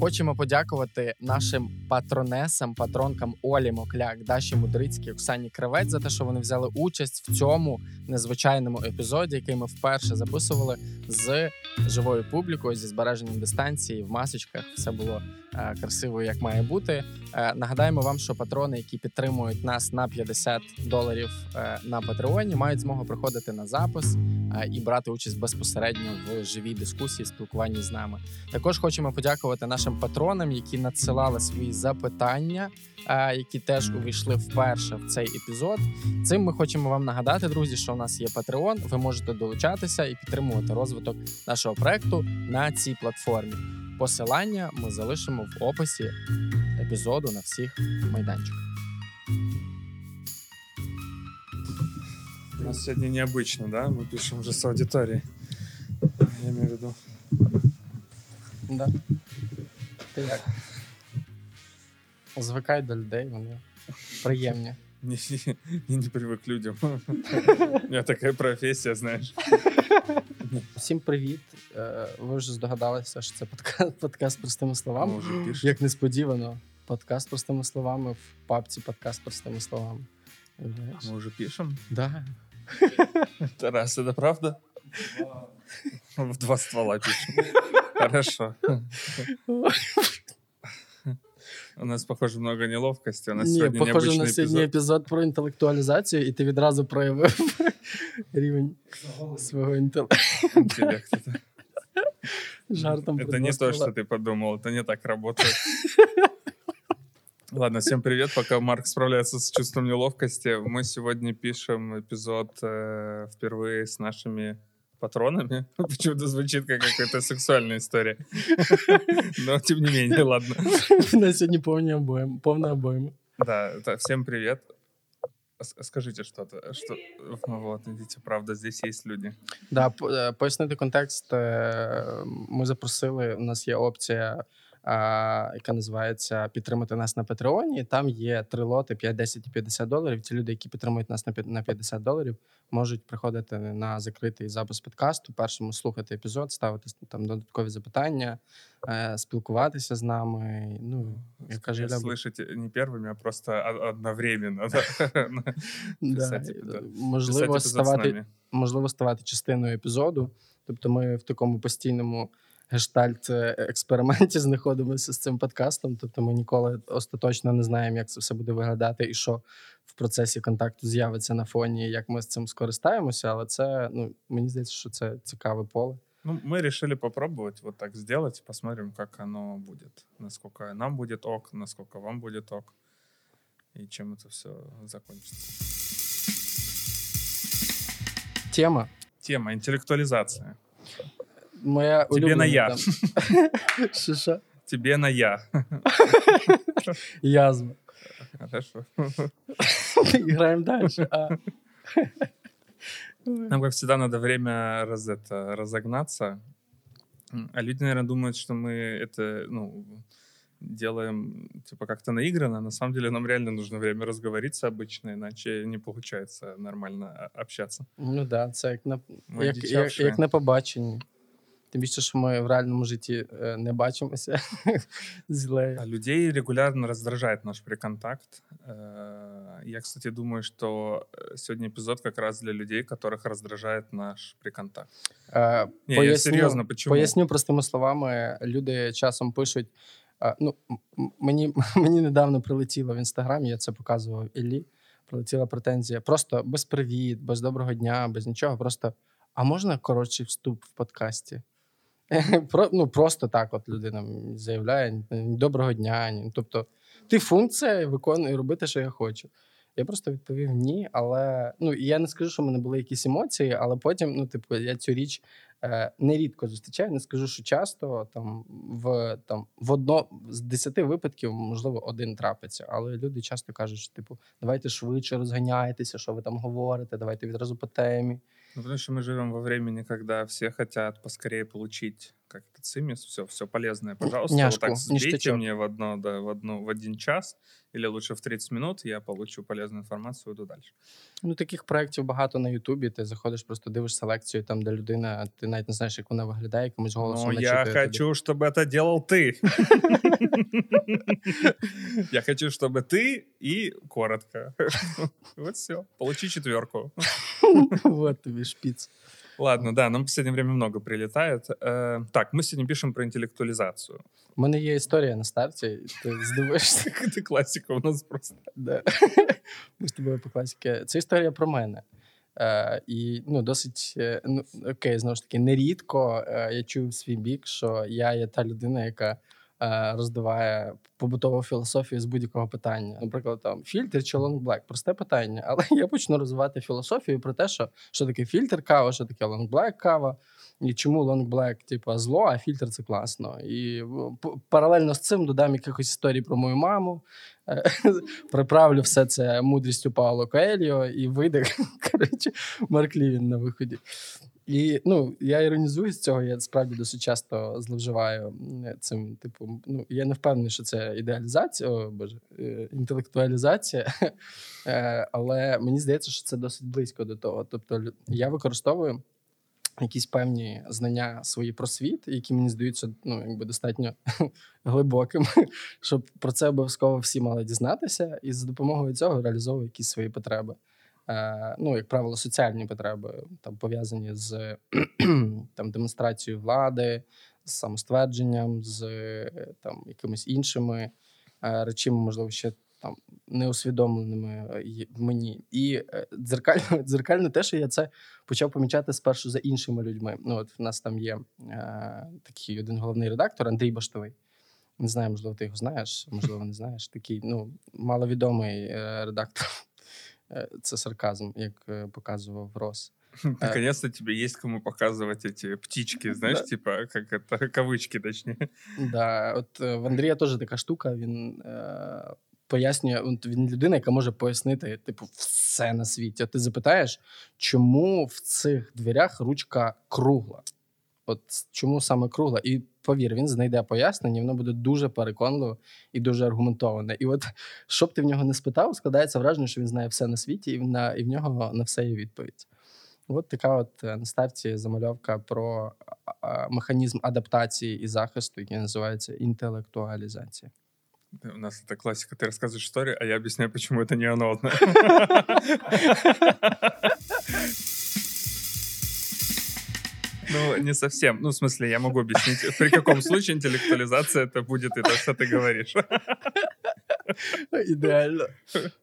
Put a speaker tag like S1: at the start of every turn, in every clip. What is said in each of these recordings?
S1: Хочемо подякувати нашим патронесам, патронкам Олі Мокляк, Даші Мудрицькій, Оксані Кривець за те, що вони взяли участь в цьому незвичайному епізоді, який ми вперше записували з живою публікою зі збереженням дистанції в масочках. Все було е, красиво, як має бути. Е, нагадаємо вам, що патрони, які підтримують нас на 50 доларів е, на Патреоні, мають змогу приходити на запис і брати участь безпосередньо в живій дискусії, спілкуванні з нами. Також хочемо подякувати нашим патронам, які надсилали свої запитання, які теж увійшли вперше в цей епізод. Цим ми хочемо вам нагадати, друзі, що у нас є Patreon. Ви можете долучатися і підтримувати розвиток нашого проекту на цій платформі. Посилання ми залишимо в описі епізоду на всіх майданчиках.
S2: У нас сегодня необычно, да? Мы пишем уже с аудиторией. Я имею в виду.
S1: Да. Ти як? Звикай до людей, вони приємні.
S2: Не, не, не, не привык к людям. У меня такая профессия, знаешь.
S1: Всім привіт. Е, Ви вже здогадалися, що це подкаст, подкаст простими словами.
S2: Мы уже пишем.
S1: Як несподівано, подкаст простими словами в папці подкаст простими словами. Уявляєш?
S2: Мы уже пишем.
S1: Да.
S2: Тарас, это правда? В два ствола пишем. Хорошо. У нас, похоже, много неловкости. У нас
S1: Ні,
S2: сегодня
S1: похоже
S2: необычный
S1: на сьогодні
S2: эпизод.
S1: епізод про інтелектуалізацію, і ти відразу проявив рівень свого інтелекту.
S2: Интеллект. Это,
S1: Жартом про
S2: это не
S1: два
S2: то,
S1: ствола.
S2: что ты подумал. Это не так работает. Ладно, всем привет. Пока Марк справляется с чувством неловкости, мы сегодня пишем эпизод э, впервые с нашими патронами. Почему-то звучит как какая-то сексуальная история. Но тем не менее, ладно.
S1: На сьогодні повні обоєм, повна обойма.
S2: Да, это- всем привет. С- Скажите что-то. Что... Вот, видите, правда, здесь есть люди.
S1: Да, по- е, пояснити контекст. е, Ми запросили. У нас є опція, а, яка називається Підтримати нас на Патреоні. Там є три лоти: 5, 10 і 50 доларів. Ті люди, які підтримують нас на 50 доларів, можуть приходити на закритий запис подкасту. Першому слухати епізод, ставити там додаткові запитання, е, спілкуватися з нами. Ну, каже Ляба.
S2: Слышите не первыми, а просто одновременно.
S1: можливо, ставати можливо ставати частиною епізоду. Тобто ми в такому постійному гештальт е, експерименті знаходимося з цим подкастом. Тобто ми ніколи остаточно не знаємо, як це все буде виглядати і що в процесі контакту з'явиться на фоні, як ми з цим скористаємося. Але це ну мені здається, що це цікаве поле.
S2: Ну, мы решили попробовать вот так сделать, посмотрим, как оно будет. Насколько нам будет ок, насколько вам будет ок. И чем это все закончится.
S1: Тема
S2: Тема интеллектуализация.
S1: моя
S2: Тебе
S1: улюблена
S2: на я.
S1: тема. Що що?
S2: Тебе на я.
S1: Язва.
S2: Хорошо.
S1: Граємо далі. А.
S2: Нам, как всегда, надо время раз это, разогнаться. М, А люди, наверное, думают, что мы это, ну, делаем, типа, как-то наигранно. На самом деле, нам реально нужно время разговориться обычно, иначе не получается нормально а, общаться.
S1: Ну да, це як на
S2: Ми
S1: як, як,
S2: дичавші.
S1: як на побаченні. Тим більше, що ми в реальному житті е, не бачимося з
S2: А
S1: Лею.
S2: людей регулярно раздражает наш приконтакт. Э, Я, кстати, думаю, что э, сегодня эпизод как раз для людей, которых раздражает наш приконтакт.
S1: Е,
S2: Не, я серьезно, почему?
S1: Поясню простими словами. Люди часом пишуть. е, ну, м- м- мені, мені недавно прилетіло в інстаграмі, я це показував Іллі. Прилетіла претензія. Просто без привіт, без доброго дня, без нічого. Просто а можна коротший вступ в подкасті? Про, ну, просто так, от людина заявляє: доброго дня. Ні. Тобто, ти функція виконує робити, що я хочу. Я просто відповів ні, але ну я не скажу, що в мене були якісь емоції, але потім, ну, типу, я цю річ е, нерідко зустрічаю, не скажу, що часто там в там в одно з десяти випадків, можливо, один трапиться. Але люди часто кажуть, що типу, давайте швидше розганяйтеся, що ви там говорите, давайте відразу по темі.
S2: Ну, потому что мы живем во времени, когда все хотят поскорее получить как это цимис, все, все полезное, пожалуйста,
S1: Няшку,
S2: вот так сбейте
S1: ништячок.
S2: мне в одно, да, в одну, в один час, или лучше в 30 минут, я получу полезную информацию, иду дальше.
S1: Ну, таких проєктів багато на Ютубі. Ти заходиш, просто дивишся лекцію, там, де людина, ти навіть не знаєш, як вона виглядає, комусь голосом
S2: Но я
S1: начитує тобі.
S2: хочу, чтобы это делал ты. Я хочу, чтобы ты и коротко. Вот все. Получи четверку.
S1: Вот тобі шпіц.
S2: Ладно, да, нам в последнее время много прилетает. Э, Так, мы сегодня пишем про интеллектуализацию.
S1: У мене є історія на старті, і ти здивуєшся.
S2: Это классика у нас просто.
S1: Да. Ми з тобою по класіки. Це історія про мене. Е, і ну, досить е, ну, окей, знову ж таки, нерідко е, я чув свій бік, що я є та людина, яка е, роздаває побутову філософію з будь-якого питання. Наприклад, там фільтр чи long black. Просте питання. Але я почну розвивати філософію про те, що, що таке фільтр кава, що таке long black кава. І чому лонгблек, типу, зло, а фільтр це класно. І паралельно з цим додам якихось історій про мою маму, е, приправлю все це мудрістю Пауло Коельо і вийде коротше, Марк Лівін на виході. І ну, я іронізую з цього, я справді досить часто зловживаю цим. Типу, ну, я не впевнений, що це ідеалізація, о, боже, е, інтелектуалізація. Е, Але мені здається, що це досить близько до того. Тобто, я використовую якісь певні знання свої про світ, які мені здаються ну, якби достатньо глибокими, щоб про це обов'язково всі мали дізнатися, і за допомогою цього реалізовую якісь свої потреби. Е, ну, як правило, соціальні потреби, там пов'язані з там, демонстрацією влади, з самоствердженням, з е, там, якимись іншими е, речами, можливо, ще там неусвідомленими в мені. І дзеркально, дзеркально те, що я це почав помічати спершу за іншими людьми. Ну, от в нас там є е, такий один головний редактор Андрій Баштовий. Не знаю, можливо, ти його знаєш, можливо, не знаєш. Такий ну, маловідомий редактор. Е, Це сарказм, як е, показував Рос.
S2: Наконец-то тебе есть кому показывать эти птички, знаешь,
S1: Да.
S2: типа, как это, кавычки точнее.
S1: Да, от е, в Андрія теж така штука. Він е, пояснює, от він людина, яка може пояснити, типу, все на світі. От ти запитаєш, чому в цих дверях ручка кругла? От чому саме кругла? І повір, він знайде пояснення, і воно буде дуже переконливо і дуже аргументоване. І от що б ти в нього не спитав, складається враження, що він знає все на світі, і в, на, і в нього на все є відповідь. От така от е, на старті замальовка про а, а, механізм адаптації і захисту, який називається інтелектуалізація.
S2: У нас это классика. Ты рассказываешь историю, а я объясняю, почему это не оно. Ну, не совсем. Ну, в смысле, я могу объяснить, при каком случае интеллектуализация это будет и то, что ты говоришь.
S1: Ідеально.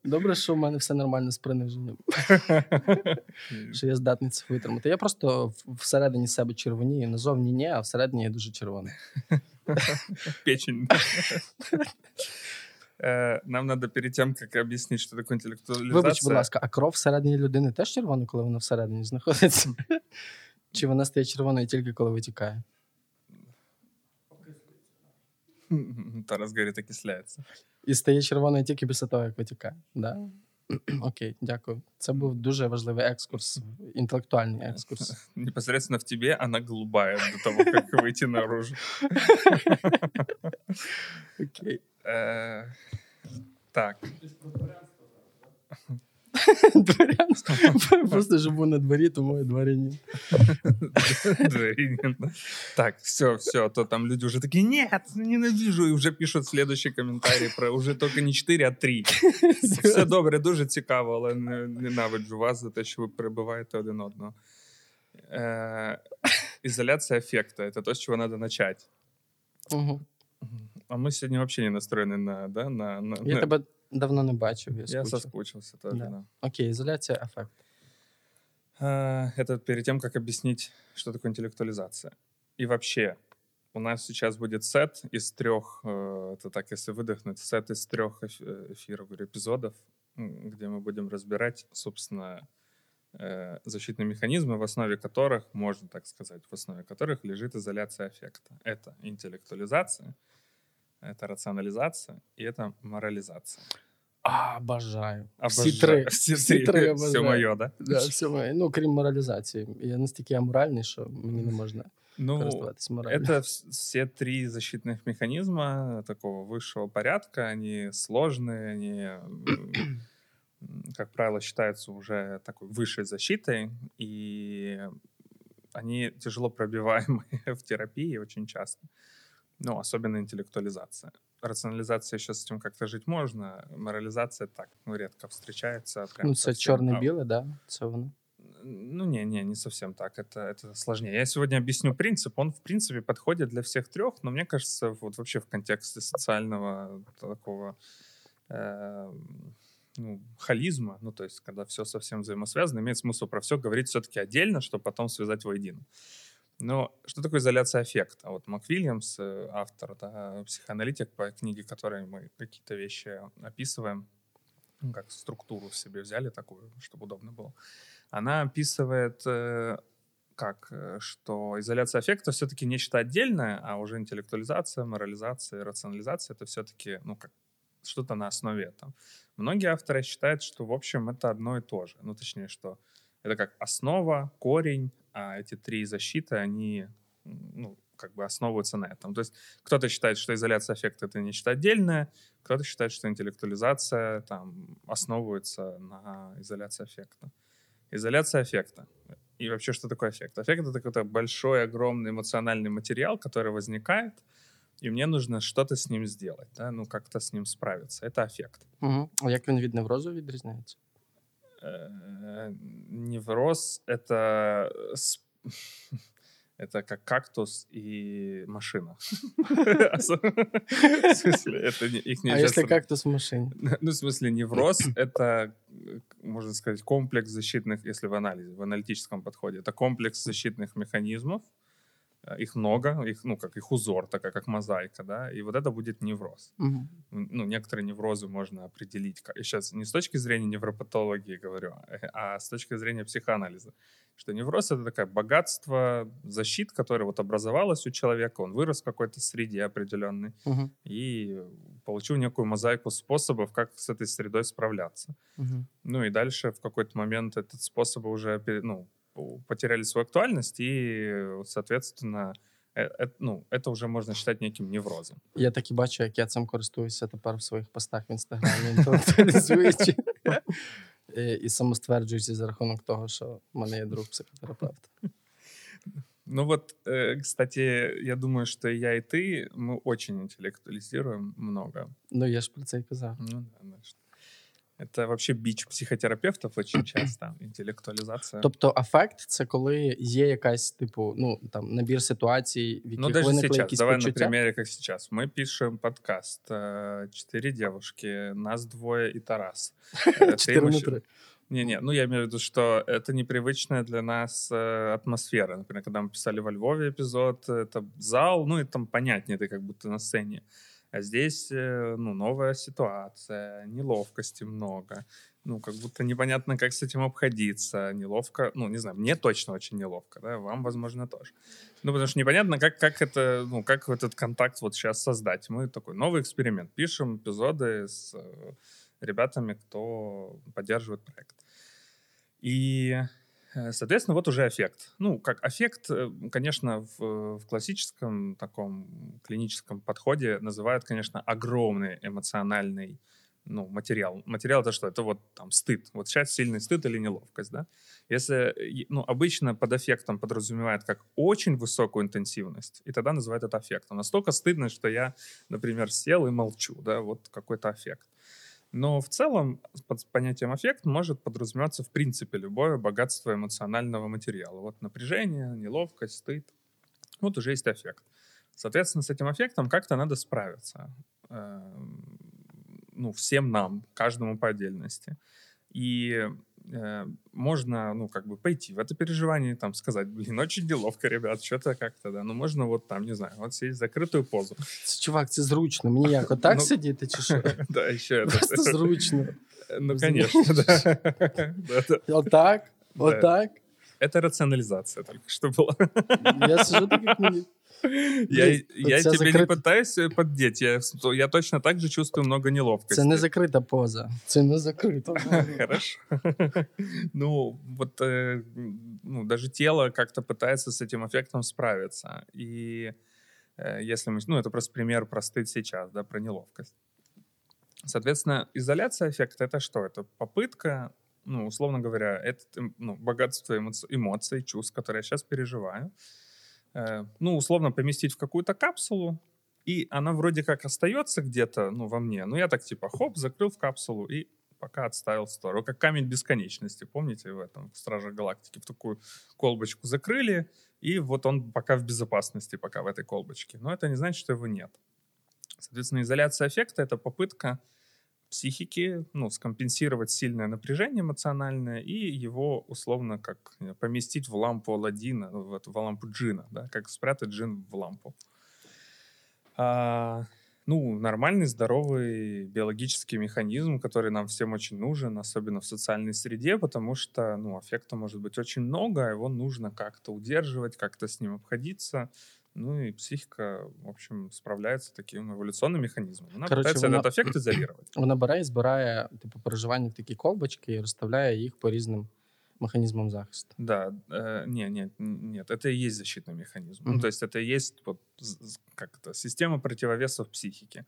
S1: Добре, що в мене все нормально з приниженням, що я здатний це витримати. Я просто в- всередині себе червонію, назовні ні, а всередині я дуже червоний.
S2: Печень. Э, Нам надо перед тем, как объяснить, что такое интеллектуализация...
S1: Вибач, будь ласка, а кров всередині людини теж червона, коли вона всередині знаходиться? Чи вона стає червоною тільки коли витікає?
S2: Тарас говорит, окисляется.
S1: І стає червоною тільки після того, як витікає. Да? Окей, дякую. Це був дуже важливий екскурс, інтелектуальний екскурс.
S2: Непосредственно в тебе она голубая до того, как выйти наружу.
S1: Окей.
S2: Э, Так,
S1: Дворянство. Просто живу на дворі, тому я дворянин.
S2: дворянин. Так, все, все, а то там люди уже такие, нет, ненавижу, и уже пишут следующий комментарий про уже только не 4, а 3. Все добре, дуже цікаво, але не- ненавиджу вас за те, що ви перебиваєте один одного. Е, ізоляція афекту – це те, з чого треба почати.
S1: Мгм.
S2: А ми сьогодні взагалі не настроєні на, да, на, на,
S1: Я
S2: на-
S1: тебе давно не бачив. Я,
S2: Я соскучился тоже,
S1: Да.
S2: да.
S1: Окей, ізоляція ефект.
S2: А, Это перед тем, как объяснить, что такое интеллектуализация. И вообще, у нас сейчас будет сет из трех, э, это так, если выдохнуть, сет из трех э, эфиров, говорю, эпизодов, где мы будем разбирать, собственно, э, защитные механизмы, в основе которых, можно так сказать, в основе которых лежит изоляция аффекта. Это интеллектуализация, это рационализация и это морализация.
S1: А, бажаю. Всі
S2: Обожаю.
S1: три.
S2: Все,
S1: Всі три
S2: Все
S1: обожаю.
S2: мое, да?
S1: Да, все моє. Ну, крім моралізації. Я настільки аморальний, що мені не можна
S2: Ну,
S1: користуватись моралью.
S2: это вс- все три защитных механизма такого высшего порядка. Они сложные, они, м, как правило, считаются уже такой высшей защитой, и они тяжело пробиваемые в терапии очень часто. Ну, особенно интеллектуализация. Рационализация еще с этим как-то жить можно, морализация так, ну, редко встречается. Прям
S1: Ну.
S2: А
S1: чорне-біле, да? Це воно.
S2: ну, не, не, не совсем так. Это, это сложнее. Я сегодня объясню принцип. Он, в принципе, подходит для всех трех, но мне кажется, вот вообще в контексте социального такого э, ну, холизма, ну, то есть, когда все совсем взаимосвязано, имеет смысл про все говорить все-таки отдельно, чтобы потом связать воедино. Но что такое изоляция аффекта? Вот МакВильямс, э, автор, да, психоаналитик, по книге которой мы какие-то вещи описываем, ну, как структуру в себе взяли такую, чтобы удобно было. Она описывает, э, как, э, что изоляция аффекта все-таки нечто отдельное, а уже интеллектуализация, морализация, рационализация это все-таки, ну, как что-то на основе этого. Многие авторы считают, что, в общем, это одно и то же. Ну, точнее, что это как основа, корень, а эти три защиты, они, м, ну, как бы основываются на этом. То есть кто-то считает, что изоляция аффекта — это нечто отдельное, кто-то считает, что интеллектуализация там основывается на изоляции аффекта. Изоляция аффекта. И вообще, что такое аффект? Аффект — это какой-то большой, огромный эмоциональный материал, который возникает, и мне нужно что-то с ним сделать, да, ну, как-то с ним справиться. Это аффект.
S1: Угу. А як він від неврозу відрізняється?
S2: Э, Невроз — это с- это как кактус и машина. В смысле, это их
S1: А
S2: нельзя
S1: якщо
S2: сра-
S1: кактус в машині?
S2: Ну, в смысле, невроз — это, э, можно сказать, комплекс защитных, если в анализе, в аналитическом подходе, это комплекс защитных механизмов, Э, их много, их, ну, как их узор, такая как мозаика, да, и вот это будет невроз.
S1: Угу.
S2: Ну, некоторые неврозы можно определить, сейчас не с точки зрения невропатологии говорю, а- с точки зрения психоанализа, что невроз — это такое богатство защит, которое вот образовалось у человека, он вырос в какой-то среде определенной,
S1: Угу.
S2: и получил некую мозаику способов, как с этой средой справляться.
S1: Угу.
S2: Ну и дальше в какой-то момент этот способы уже ну, потеряли свою актуальность, и, соответственно, э- э- ну, это уже можно считать неким неврозом.
S1: Я так і бачу, як я цим користуюся тепер в своїх постах в інстаграмі, інтелектуалізуючи. І- І самостверджуючи за рахунок того, що в мене є друг психотерапевт.
S2: Ну вот, э, кстати, я думаю, что и я, и ты, мы очень интеллектуализируем много.
S1: Ну, я ж про це й казав.
S2: Ну, да, да, что- Это вообще бич психотерапевтов очень часто, интеллектуализация.
S1: Тобто, афект це коли є якась, типу, ну там набір ситуацій, в яких
S2: Ну, даже
S1: виникли
S2: сейчас,
S1: якісь
S2: давай
S1: почуття.
S2: на примере, как сейчас. Мы пишем подкаст. э, Четыре девушки, нас двое и Тарас. Э, ты
S1: Чотири на
S2: мужчина.
S1: три.
S2: Не-не, ну я имею в виду, что это непривычная для нас э, атмосфера. Например, когда мы писали во Львове эпизод, это зал, ну и там понятнее, ты как будто на сцене. А здесь, э, ну, новая ситуация, неловкости много. Ну, как будто непонятно, как с этим обходиться. Неловко, ну, не знаю, мне точно очень неловко, да, вам, возможно, тоже. Ну, потому что непонятно, как, как это, ну, как этот контакт вот сейчас создать. Мы такой новый эксперимент. Пишем эпизоды с э, ребятами, кто поддерживает проект. И, соответственно, вот уже эффект. Ну, как эффект, э, конечно, в, в классическом таком клиническом подходе называют, конечно, огромный эмоциональный ну, материал. Материал это что? Это вот там стыд. Вот сейчас сильный стыд или неловкость, да? Если, ну, обычно под эффектом подразумевает как очень высокую интенсивность, и тогда называют это эффектом. Настолько стыдно, что я, например, сел и молчу, да, вот какой-то эффект. Но в целом под понятием эффект может подразумеваться в принципе любое богатство эмоционального материала. Вот напряжение, неловкость, стыд. Вот уже есть эффект. Соответственно, с этим эффектом как-то надо справиться. Эм, Ну, всем нам, каждому по отдельности. И э, можно, ну, как бы пойти в это переживание, там, сказать, блин, очень неловко, ребят, что-то как-то, да. Ну, можно вот там, не знаю, вот сесть в закрытую позу.
S1: Це, чувак, це зручно. Мені як отак
S2: Ну,
S1: сидіти чи що?
S2: Да, еще это.
S1: Просто зручно.
S2: Ну,
S1: Разумеешь?
S2: конечно, да. Да, да.
S1: Отак,
S2: Да.
S1: отак.
S2: Это рационализация только что была.
S1: Я сижу так, як мені.
S2: Я, я тебе не
S1: закрит-
S2: пытаюсь э, поддеть. Я, я точно так же чувствую много неловкости.
S1: Це не закрита поза. Це не закрита.
S2: Хорошо. Ну, вот э, ну, даже тело как-то пытается с этим эффектом справиться. И э, если мы... Ну, это просто пример простыть сейчас, да, про неловкость. Соответственно, изоляция эффекта — это что? Это попытка, ну, условно говоря, это ну, богатство эмоци- эмоций, чувств, которые я сейчас переживаю, ну, условно поместить в какую-то капсулу, и она вроде как остается где-то, ну, во мне. Ну, я так типа, хоп, закрыл в капсулу и пока отставил в сторону. Как камень бесконечности, помните, в этом, в Страже Галактики, в такую колбочку закрыли, и вот он пока в безопасности, пока в этой колбочке. Но это не значит, что его нет. Соответственно, изоляция эффекта — это попытка психики, ну, скомпенсировать сильное напряжение эмоциональное и его условно как э, поместить в лампу Аладдина, ну, в, эту, в лампу джина, да, как спрятать джин в лампу. А, ну, нормальный, здоровый биологический механизм, который нам всем очень нужен, особенно в социальной среде, потому что, ну, аффекта может быть очень много, а его нужно как-то удерживать, как-то с ним обходиться. Ну и психика, в общем, справляется таким эволюционным механизмом. Она
S1: Короче,
S2: пытается
S1: вона-
S2: этот эффект изолировать.
S1: Вона бере і збирає типу переживання в такі колбочки і розставляє їх по різним механізмам захисту.
S2: Да, э, не, нет, н- нет, это и есть защитный механизм. Ну,
S1: Мгм.
S2: то есть это и есть вот, з- з- как это, система противовесов психики.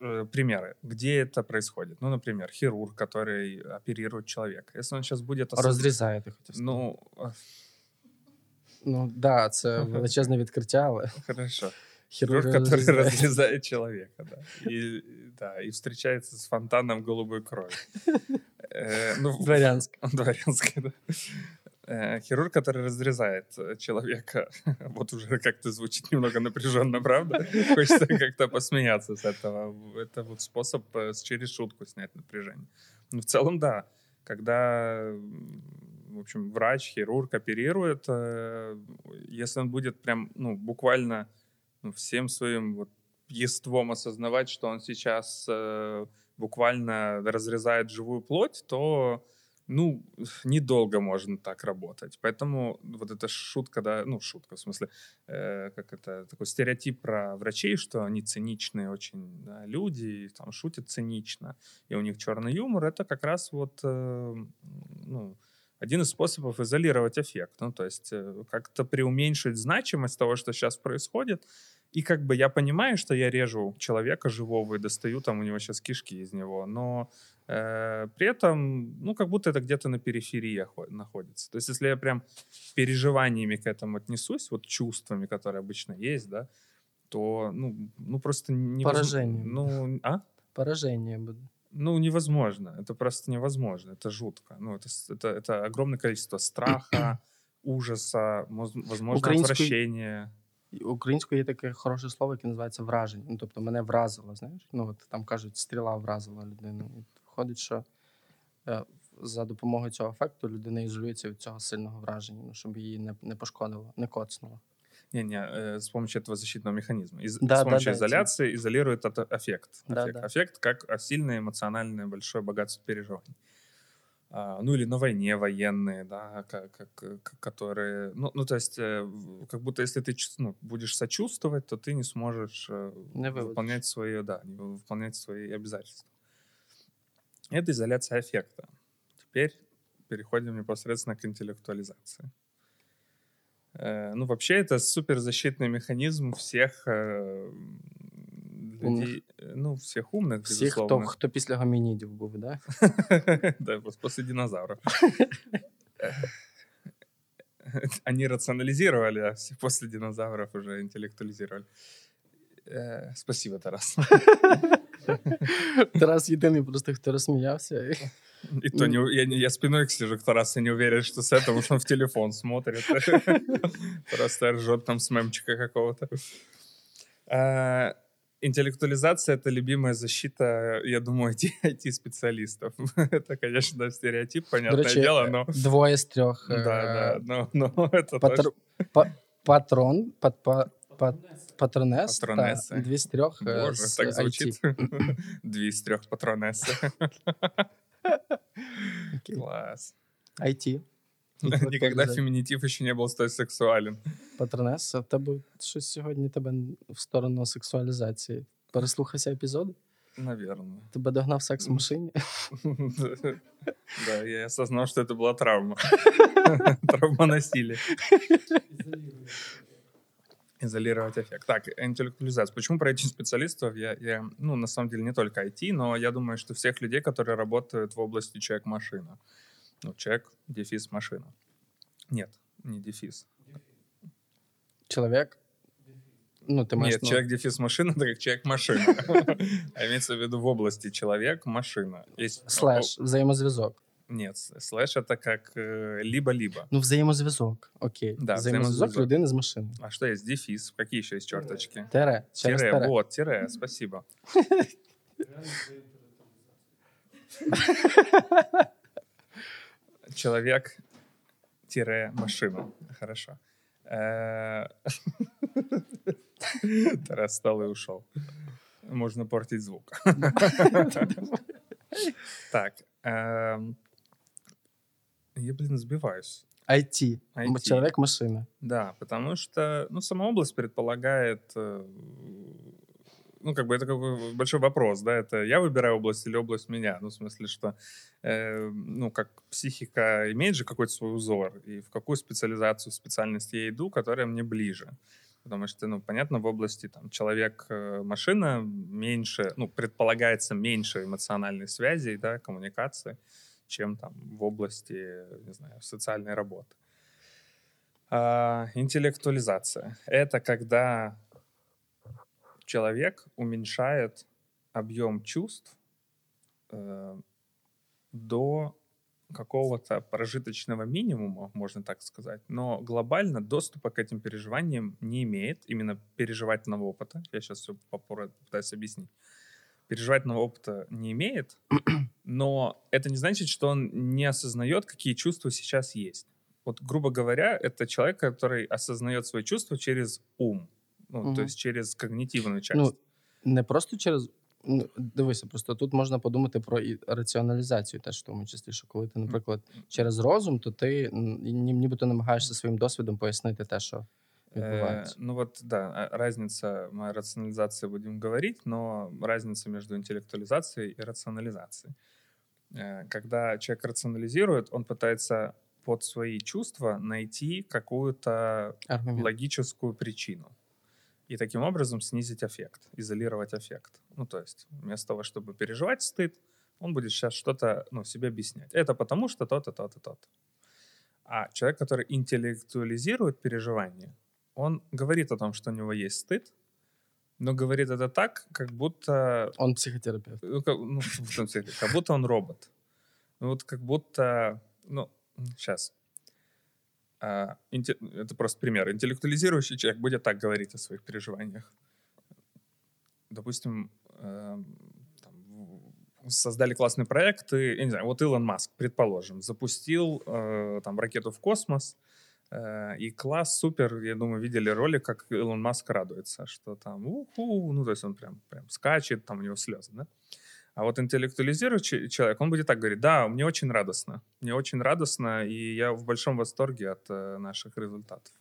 S2: Э, Примеры, где это происходит? Ну, например, хирург, который оперирует человека. Если он сейчас будет... осоз-
S1: Розрізає, ти хотів сказати.
S2: Ну, э,
S1: Ну да, це величезне відкриття, але
S2: хорошо.
S1: хірург
S2: Хирург, который
S1: розрізає.
S2: разрезает человека, да. И, да, и встречается с фонтаном голубой крови. Э, Ну,
S1: Дворянська.
S2: Дворянский, да. Э, Хирург, который разрезает э, человека, вот уже как-то звучит немного напряженно, правда? Хочется как-то посмеяться с этого. Это вот способ э, с- через шутку снять напряжение. Ну, в целом, да. Когда, м, в общем, врач, хирург оперирует, э, если он будет прям, ну, буквально ну, всем своим вот естеством осознавать, что он сейчас э, буквально разрезает живую плоть, то ну, недолго можно так работать. Поэтому вот эта шутка, да, ну, шутка, в смысле, э, как это, такой стереотип про врачей, что они циничные очень да, люди, и там шутят цинично, и у них черный юмор, это как раз вот, ну, один из способов изолировать эффект. Ну, то есть э, как-то преуменьшить значимость того, что сейчас происходит, и как бы я понимаю, что я режу человека живого и достаю там у него сейчас кишки из него, но э, при этом, ну, как будто это где-то на периферии находится. То есть если я прям переживаниями к этому отнесусь, вот чувствами, которые обычно есть, да, то, ну, ну просто невозможно.
S1: Поражением.
S2: Ну, а?
S1: Пораження буде.
S2: Ну, невозможно. Это просто невозможно. Это жутко. Ну, это, с- это, это огромное количество страха, ужаса, моз- возможно,
S1: Украинской-
S2: отвращения.
S1: І Українською є таке хороше слово, яке називається враження. Ну, тобто мене вразило, знаєш? Ну, от там кажуть, стріла вразила людину. І виходить, що е, за допомогою цього ефекту людина ізолюється від цього сильного враження, ну, щоб її не, не пошкодило, не коцнуло.
S2: Не-не, э, с помощью этого защитного механизма. Из-
S1: Да,
S2: с
S1: да,
S2: помощью
S1: да,
S2: изоляции изолирует это эффект.
S1: Да,
S2: эффект.
S1: да.
S2: Как а, сильное эмоциональное большое богатство переживаний. А, ну или на войне военные, да, как, как, э, которые, ну, ну то есть, э, как будто если ты ну, будешь сочувствовать, то ты не сможешь э,
S1: Не
S2: выполнять свои, да, выполнять свои обязательства. Это изоляция эффекта. Теперь переходим непосредственно к интеллектуализации. Э, Ну, вообще, это суперзащитный механизм всех э, людей, э, ну, всех умных,
S1: Всі, хто,
S2: безусловно.
S1: хто після гомінідів був, да?
S2: Да, вот после динозавров. Они рационализировали, а все после динозавров уже интеллектуализировали. Э, Спасибо, Тарас.
S1: Тарас єдиний просто, хто розсміявся.
S2: И то не, я, не- я спиной к сижу к Тарасу, не уверен, что с этого, что он в телефон смотрит. Просто ржет там с мемчика какого-то. А, Интеллектуализация — это любимая защита, я думаю, IT-специалистов. Это, конечно, стереотип,
S1: До
S2: понятное
S1: речі,
S2: дело, но...
S1: двоє з трьох.
S2: Да,
S1: е,
S2: да, но, но это
S1: Патр...
S2: точно.
S1: па- Патрон, пат, па, пат, патронес, та,
S2: Патронеси.
S1: дві з трьох е,
S2: Боже,
S1: з
S2: так
S1: IT.
S2: звучит. Две из трех патронессы.
S1: Окей.
S2: Класс.
S1: IT.
S2: Никогда феминитив еще не был столь сексуален.
S1: Патронес, а в тебе щось сьогодні тебе в сторону сексуалізації. Переслухався епізоди?
S2: Наверное.
S1: Тебе догнав секс в машині?
S2: Да, я осознал, что это была травма. Травма насилия. Изолировать эффект. Так, интеллектуализация. Почему про IT-специалистов? Я, я, ну, на самом деле, не только IT, но я думаю, что всех людей, которые работают в области человек-машина. Ну, человек, дефис, машина. Нет, не дефис.
S1: Чоловік? Ну, ти маєш
S2: Нет,
S1: ну,
S2: человек, дефис, машина, это как человек-машина. А имеется в виду в области человек-машина. Есть
S1: слеш, взаємозв'язок.
S2: Нет, слэш это как э, либо-либо.
S1: Ну, взаємозв'язок. Окей.
S2: Да,
S1: взаємозв'язок
S2: взаємозв'язок.
S1: людини з машини.
S2: А что есть? Дефис. Какие еще есть черточки?
S1: Тере. Через
S2: Тире,
S1: тере.
S2: вот, тире, спасибо. Человек, тире, машина. Хорошо. Э, Тарас встал и ушел. Можно портить звук. Так. эм, я, блин, сбиваюсь.
S1: IT.
S2: IT.
S1: Чоловік машина.
S2: Да, потому что, ну, сама область предполагает, э, ну, как бы это как бы большой вопрос, да, это я выбираю область или область меня, ну, в смысле, что, э, ну, как психика имеет же какой-то свой узор, и в какую специализацию, специальность я иду, которая мне ближе. Потому что, ну, понятно, в области там человек-машина меньше, ну, предполагается меньше эмоциональной связи, да, коммуникации, чем там в области, не знаю, социальной работы. А, интеллектуализация. Это когда человек уменьшает объем чувств э, до какого-то прожиточного минимума, можно так сказать, но глобально доступа к этим переживаниям не имеет, именно переживательного опыта. Я сейчас все попытаюсь объяснить Переживательного опыта не имеет, но это не значит, что он не осознает, какие чувства сейчас есть. Вот, грубо говоря, это человек, который осознает свои чувства через ум, ну,
S1: Мгм.
S2: то есть через когнитивную часть.
S1: Ну, не просто через. Ну, дивися, просто тут можна подумати про і раціоналізацію, теж в тому числі, що коли ти, наприклад, через розум, то ти м, ні- нібито намагаєшся своїм досвідом пояснити те, що
S2: Э, ну вот, да, а- разница, мы о рационализации будем говорить, но разница между интеллектуализацией и рационализацией. Э, Когда человек рационализирует, он пытается под свои чувства найти какую-то логическую причину. И таким образом снизить аффект, изолировать аффект. Ну, то есть, вместо того, чтобы переживать стыд, он будет сейчас что-то ну, себе объяснять. Это потому что то-то, то-то, то-то. А человек, который интеллектуализирует переживание, он говорит о том, что у него есть стыд, но говорит это так, как будто
S1: Он психотерапевт.
S2: ну, как, ну, как будто он робот. Ну, вот как будто, ну, сейчас. это просто пример. Интеллектуализирующий человек будет так говорить о своих переживаниях. Допустим, эм, там, создали классный проект, и, я не знаю, вот Илон Маск, предположим, запустил э, там ракету в космос, э, и класс, супер, я думаю, видели ролик, как Илон Маск радуется, что там, уху, ну, то есть он прям, прям скачет, там у него слезы, да? А вот интеллектуализирующий человек, он будет так говорить, да, мне очень радостно, мне очень радостно, и я в большом восторге от э, наших результатов.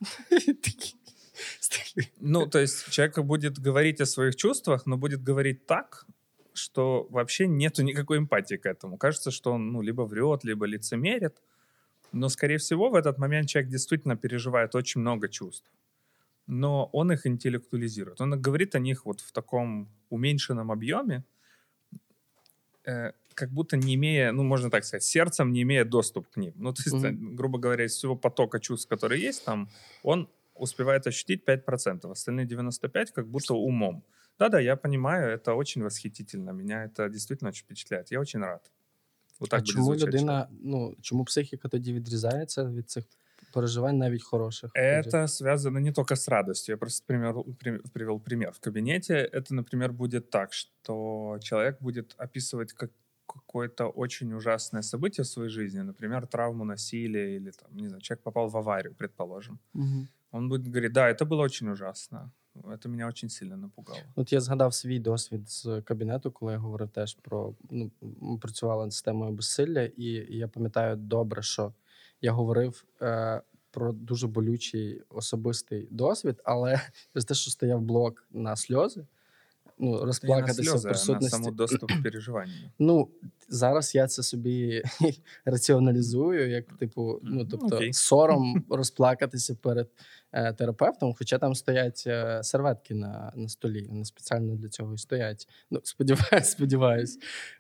S2: Ну, то есть человек будет говорить о своих чувствах, но будет говорить так, что вообще нету никакой эмпатии к этому. Кажется, что он ну, либо врет, либо лицемерит. Но, скорее всего, в этот момент человек действительно переживает очень много чувств. Но он их интеллектуализирует. Он говорит о них вот в таком уменьшенном объеме, э, как будто не имея, ну, можно так сказать, сердцем не имея доступ к ним. Ну, то есть, э, грубо говоря, из всего потока чувств, которые есть там, он успевает ощутить 5%, остальные 95% как будто умом. Да-да, я понимаю, это очень восхитительно, меня это действительно очень впечатляет, я очень рад. Вот так
S1: а
S2: буде
S1: чому
S2: звучати
S1: людина, ну чому психіка тоді відрізається від цих переживань, навіть хороших? тоді?
S2: Это связано не только с радостью. Я просто пример, при- привел пример. В кабинете это, например, будет так, что человек будет описывать как какое-то очень ужасное событие в своей жизни, например, травму, насилие или там, не знаю, человек попал в аварию, предположим.
S1: Мгм.
S2: Он будет говорить, да, это было очень ужасно, Это меня очень сильно напугало.
S1: От я згадав свій досвід з кабінету, коли я говорив теж про ну, ми працювали над системою безсилля, і я пам'ятаю добре, що я говорив е, про дуже болючий особистий досвід, але через те, що стояв блок на сльози, ну,
S2: Это не на
S1: розплакатися в
S2: слезы, а на
S1: присутності.
S2: саму доступ к переживанию.
S1: Ну, зараз я це собі раціоналізую, як типу, ну
S2: Мгм,
S1: тобто,
S2: окей.
S1: сором розплакатися перед е, терапевтом, хоча там стоять е, серветки на, на столі, вони спеціально для цього і стоять. Ну, сподіваюсь, сподіваюсь,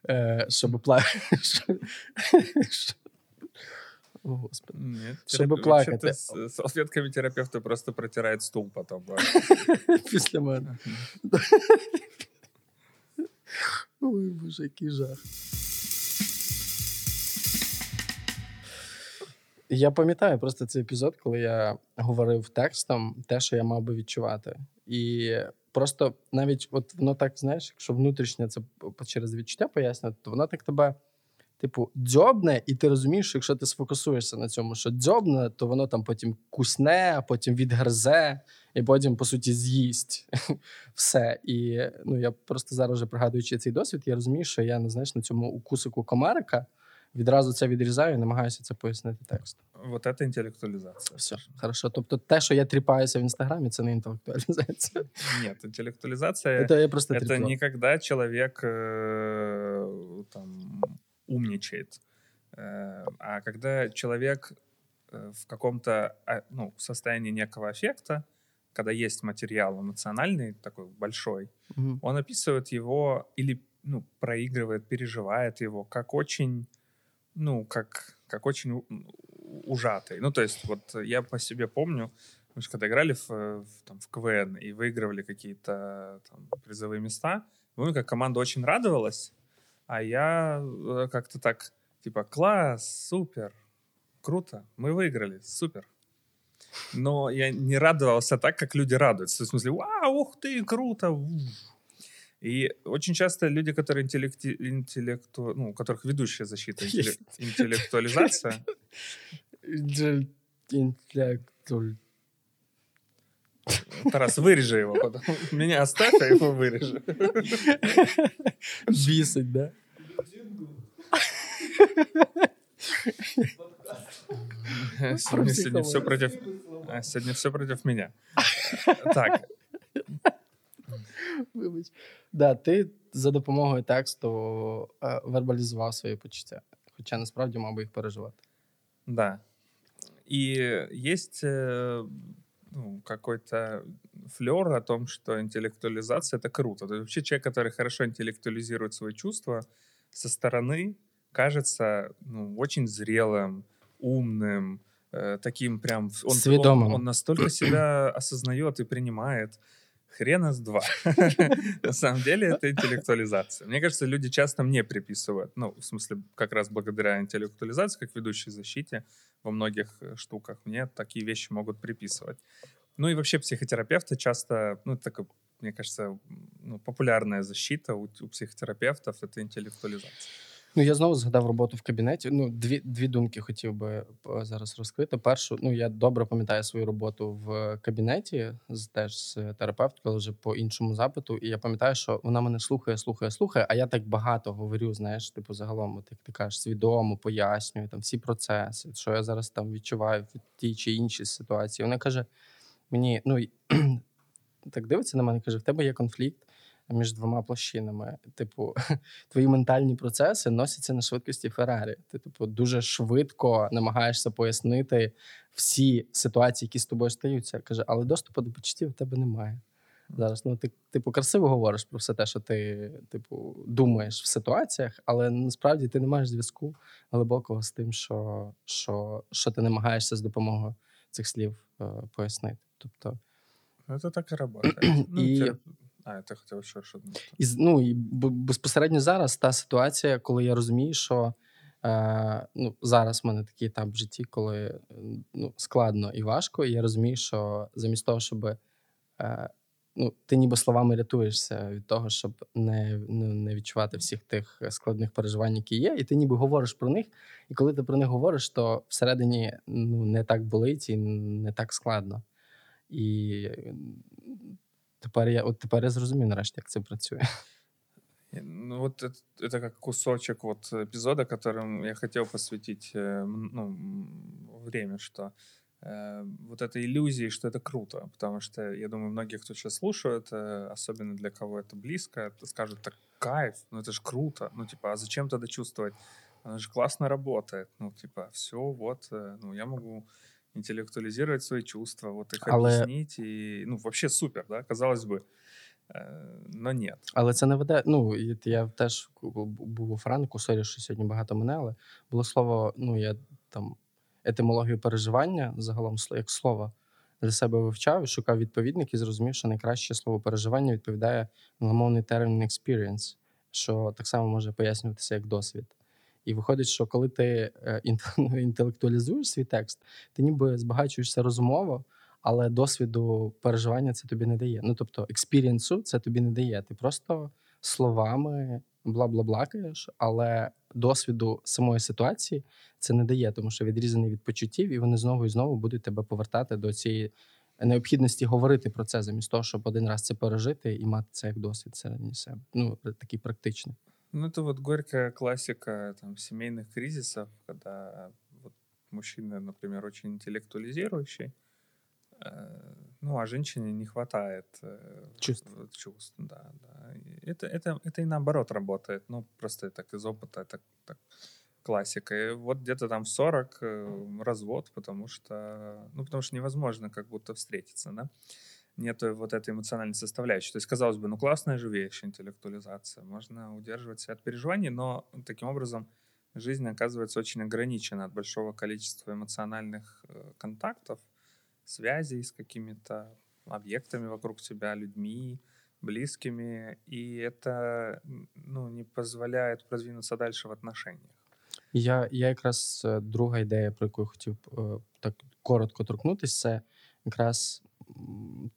S1: е, щоб плакати. О, Господи.
S2: Нет,
S1: Чтобы
S2: терапи-
S1: плакать,
S2: вообще-то
S1: э,
S2: с салфетками терапевты просто протирает стул потом. да.
S1: Після мене. Ой, боже, який жах. Я пам'ятаю просто цей епізод, коли я говорив текстом те, що я мав би відчувати. І просто навіть от воно так, знаєш, якщо внутрішнє це через відчуття пояснювати, то воно так тебе, типу, дзьобне, і ти розумієш, що якщо ти сфокусуєшся на цьому, що дзьобне, то воно там потім кусне, а потім відгризе, і потім, по суті, з'їсть все. І ну, я просто зараз вже пригадуючи цей досвід, я розумію, що я не знаєш на цьому укусику комарика відразу це відрізаю і намагаюся це пояснити текстом.
S2: Вот это интеллектуализация.
S1: Все, хорошо. Тобто, те, що я тріпаюся в інстаграмі, це не інтелектуалізація.
S2: Нет, интеллектуализация
S1: Це я просто
S2: это
S1: тріпло.
S2: не когда человек э, там умничает, э, а когда человек э, в каком-то а, ну, состоянии некого аффекта, когда есть материал эмоциональный такой большой,
S1: Мгм.
S2: он описывает его или ну, проигрывает, переживает его как очень, ну, как, как очень ужатый. Ну, то есть вот я по себе помню, мы же когда играли в, в, там, в КВН и выигрывали какие-то там, призовые места, помню, как команда очень радовалась, а я э, как-то так, типа, класс, супер, круто, мы выиграли, супер. Но я не радовался так, как люди радуются. В смысле, вау, ух ты, круто. у». И очень часто люди, которые интеллекти... интеллекту... ну, у которых ведущая защита, интелле- интеллектуализация, Тарас, вырежи его потом. Меня оставь, а его вырежи.
S1: Бісить, да?
S2: Сегодня, сегодня все против... а, Сегодня все против меня. Так,
S1: Вибач. Да, ти за допомогою тексту е, вербалізував свої почуття. Хоча насправді мав би їх переживати.
S2: да. И есть э, ну, какой-то флер о том, что интеллектуализация — это круто. То есть вообще человек, который хорошо интеллектуализирует свои чувства, со стороны кажется ну, очень зрелым, умным, э, таким прям... Он, он,
S1: Сведомым.
S2: он настолько себя осознает и принимает. Хрена с два. На самом деле это интеллектуализация. Мне кажется, люди часто мне приписывают, ну, в смысле, как раз благодаря интеллектуализации, как ведущей защите во многих э, штуках, мне такие вещи могут приписывать. Ну и вообще психотерапевты часто, ну, это такая, мне кажется, ну, популярная защита у, у психотерапевтов — это интеллектуализация.
S1: Ну, я знову згадав роботу в кабінеті. Ну, дві, дві думки хотів би е, зараз розкрити. Першу, ну я добре пам'ятаю свою роботу в кабінеті з теж з терапевткою, але вже по іншому запиту. І я пам'ятаю, що вона мене слухає, слухає, слухає. А я так багато говорю, знаєш, типу, загалом, от як ти кажеш, свідомо пояснюю там всі процеси, що я зараз там відчуваю в тій чи іншій ситуації. Вона каже: мені, ну так дивиться на мене, каже: в тебе є конфлікт між двома площинами. Типу, твої ментальні процеси носяться на швидкості Феррарі. Ти, типу, дуже швидко намагаєшся пояснити всі ситуації, які з тобою стаються. Каже, але доступу до почуттів в тебе немає. Зараз ну ти типу красиво говориш про все те, що ти типу думаєш в ситуаціях, але насправді ти не маєш зв'язку глибокого з тим, що, що, що ти намагаєшся з допомогою цих слів е, пояснити. Тобто,
S2: Это так и работает. Ну, те- А, это хотел еще что-то.
S1: І ну і безпосередньо зараз та ситуація, коли я розумію, що е, ну, зараз в мене такий етап в житті, коли е, ну, складно і важко, і я розумію, що замість того, щоб е, ну, ти ніби словами рятуєшся від того, щоб не, ну, не відчувати всіх тих складних переживань, які є, і ти ніби говориш про них. І коли ти про них говориш, то всередині ну, не так болить і не так складно. І тепер я, от тепер я зрозумів нарешті, як це працює.
S2: Ну вот это, это как кусочек вот эпизода, которым я хотел посвятить э, м, ну, м, время, что э, вот этой иллюзии, что это круто, потому что я думаю, многие, кто сейчас слушает, э, особенно для кого это близко, это скажут, так кайф, ну это же круто, ну типа, а зачем тогда чувствовать? Она же классно работает, ну типа, все, вот, э, ну я могу интеллектуализировать свои чувства, вот их
S1: Але-
S2: объяснить, и, ну вообще супер, да, казалось бы, Э, но нет.
S1: Але це не веде. Ну, і от я теж бу- був у Франку, сорі, що сьогодні багато мене, але було слово, ну, я там етимологію переживання, загалом сло- як слово для себе вивчав і шукав відповідник і зрозумів, що найкраще слово переживання відповідає англомовний термін experience, що так само може пояснюватися як досвід. І виходить, що коли ти е, інтелектуалізуєш свій текст, ти ніби збагачуєшся розумово, але досвіду переживання це тобі не дає. Ну тобто, експірієнсу це тобі не дає. Ти просто словами бла-бла-блакаєш, але досвіду самої ситуації це не дає, тому що відрізаний від почуттів, і вони знову і знову будуть тебе повертати до цієї необхідності говорити про це, замість того, щоб один раз це пережити і мати це як досвід всередині себе. Ну такий практичний.
S2: Ну, это вот горькая классика там, семейных кризисов, когда вот мужчина, например, очень интеллектуализирующий, э, ну, а женщине не хватает э,
S1: Чувств.
S2: вот чувств, да, да. И Это, это, это и наоборот работает, ну, просто так из опыта, это так классика. И вот где-то там в 40 э, развод, потому что, ну, потому что невозможно как будто встретиться, да нету вот этой эмоциональной составляющей. То есть, казалось бы, ну классная же вещь, интеллектуализация. Можно удерживать себя от переживаний, но таким образом жизнь оказывается очень ограничена от большого количества эмоциональных э, контактов, связей с какими-то объектами вокруг себя, людьми, близкими, и это ну, не позволяет продвинуться дальше в отношениях.
S1: Я, я якраз е, друга ідея, про яку я хотів е, так коротко торкнутися, це якраз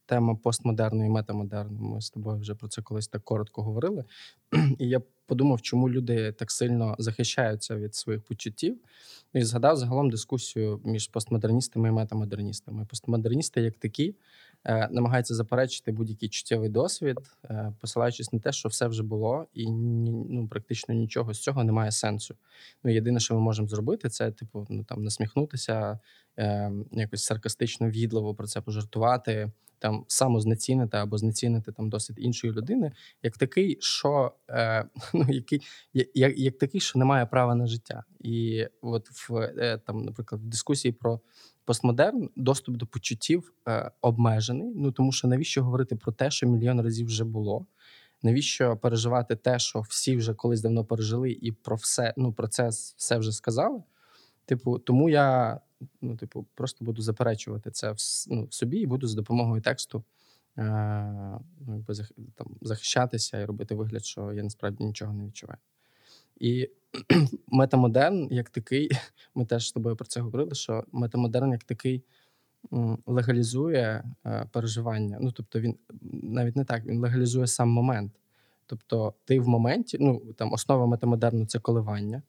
S1: тема постмодерну і метамодерну. Ми з тобою вже про це колись так коротко говорили. І я подумав, чому люди так сильно захищаються від своїх почуттів. І згадав загалом дискусію між постмодерністами і метамодерністами. Постмодерністи, як такі, е, намагаються заперечити будь-який чуттєвий досвід, е, посилаючись на те, що все вже було, і ну, практично нічого з цього немає сенсу. Ну, єдине, що ми можемо зробити, це типу, ну там насміхнутися, е, якось саркастично, в'їдливо про це пожартувати, там самознецінити або знецінити там досвід іншої людини, як такий, що е, ну, який, як, як такий, що не має права на життя. І от в е, там, наприклад, в дискусії про постмодерн доступ до почуттів е, обмежений. Ну тому що навіщо говорити про те, що мільйон разів вже було? Навіщо переживати те, що всі вже колись давно пережили, і про все ну про це все вже сказали? Типу, тому я ну, типу, просто буду заперечувати це в, ну, в собі і буду за допомогою тексту е, ну, там, захищатися і робити вигляд, що я насправді нічого не відчуваю. І метамодерн, як такий, ми теж з тобою про це говорили, що метамодерн як такий легалізує е, переживання. Ну, тобто, він навіть не так, він легалізує сам момент. Тобто, ти в моменті, ну там основа метамодерну це коливання,